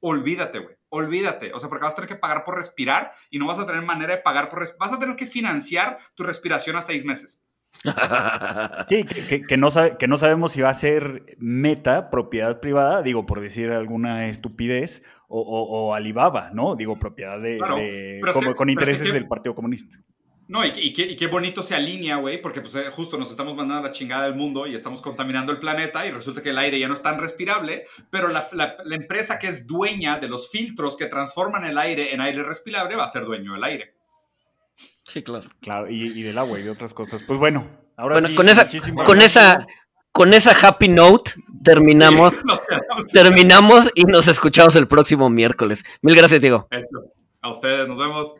olvídate, güey. Olvídate. O sea, porque vas a tener que pagar por respirar y no vas a tener manera de pagar por... Vas a tener que financiar tu respiración a seis meses. Sí, que, no sabe, que no sabemos si va a ser meta, propiedad privada, digo, por decir alguna estupidez, o, Alibaba, ¿no? Digo, propiedad de, con intereses del Partido Comunista. No, y, qué, bonito se alinea, güey, porque pues eh, justo nos estamos mandando a la chingada del mundo y estamos contaminando el planeta y resulta que el aire ya no es tan respirable, pero la, empresa que es dueña de los filtros que transforman el aire en aire respirable va a ser dueño del aire. Sí, claro. Claro, y, del agua y de otras cosas. Pues bueno, ahora bueno, con esa, con esa, con esa happy note terminamos, *laughs* terminamos y nos escuchamos el próximo miércoles. Mil gracias, Diego. A ustedes, nos vemos.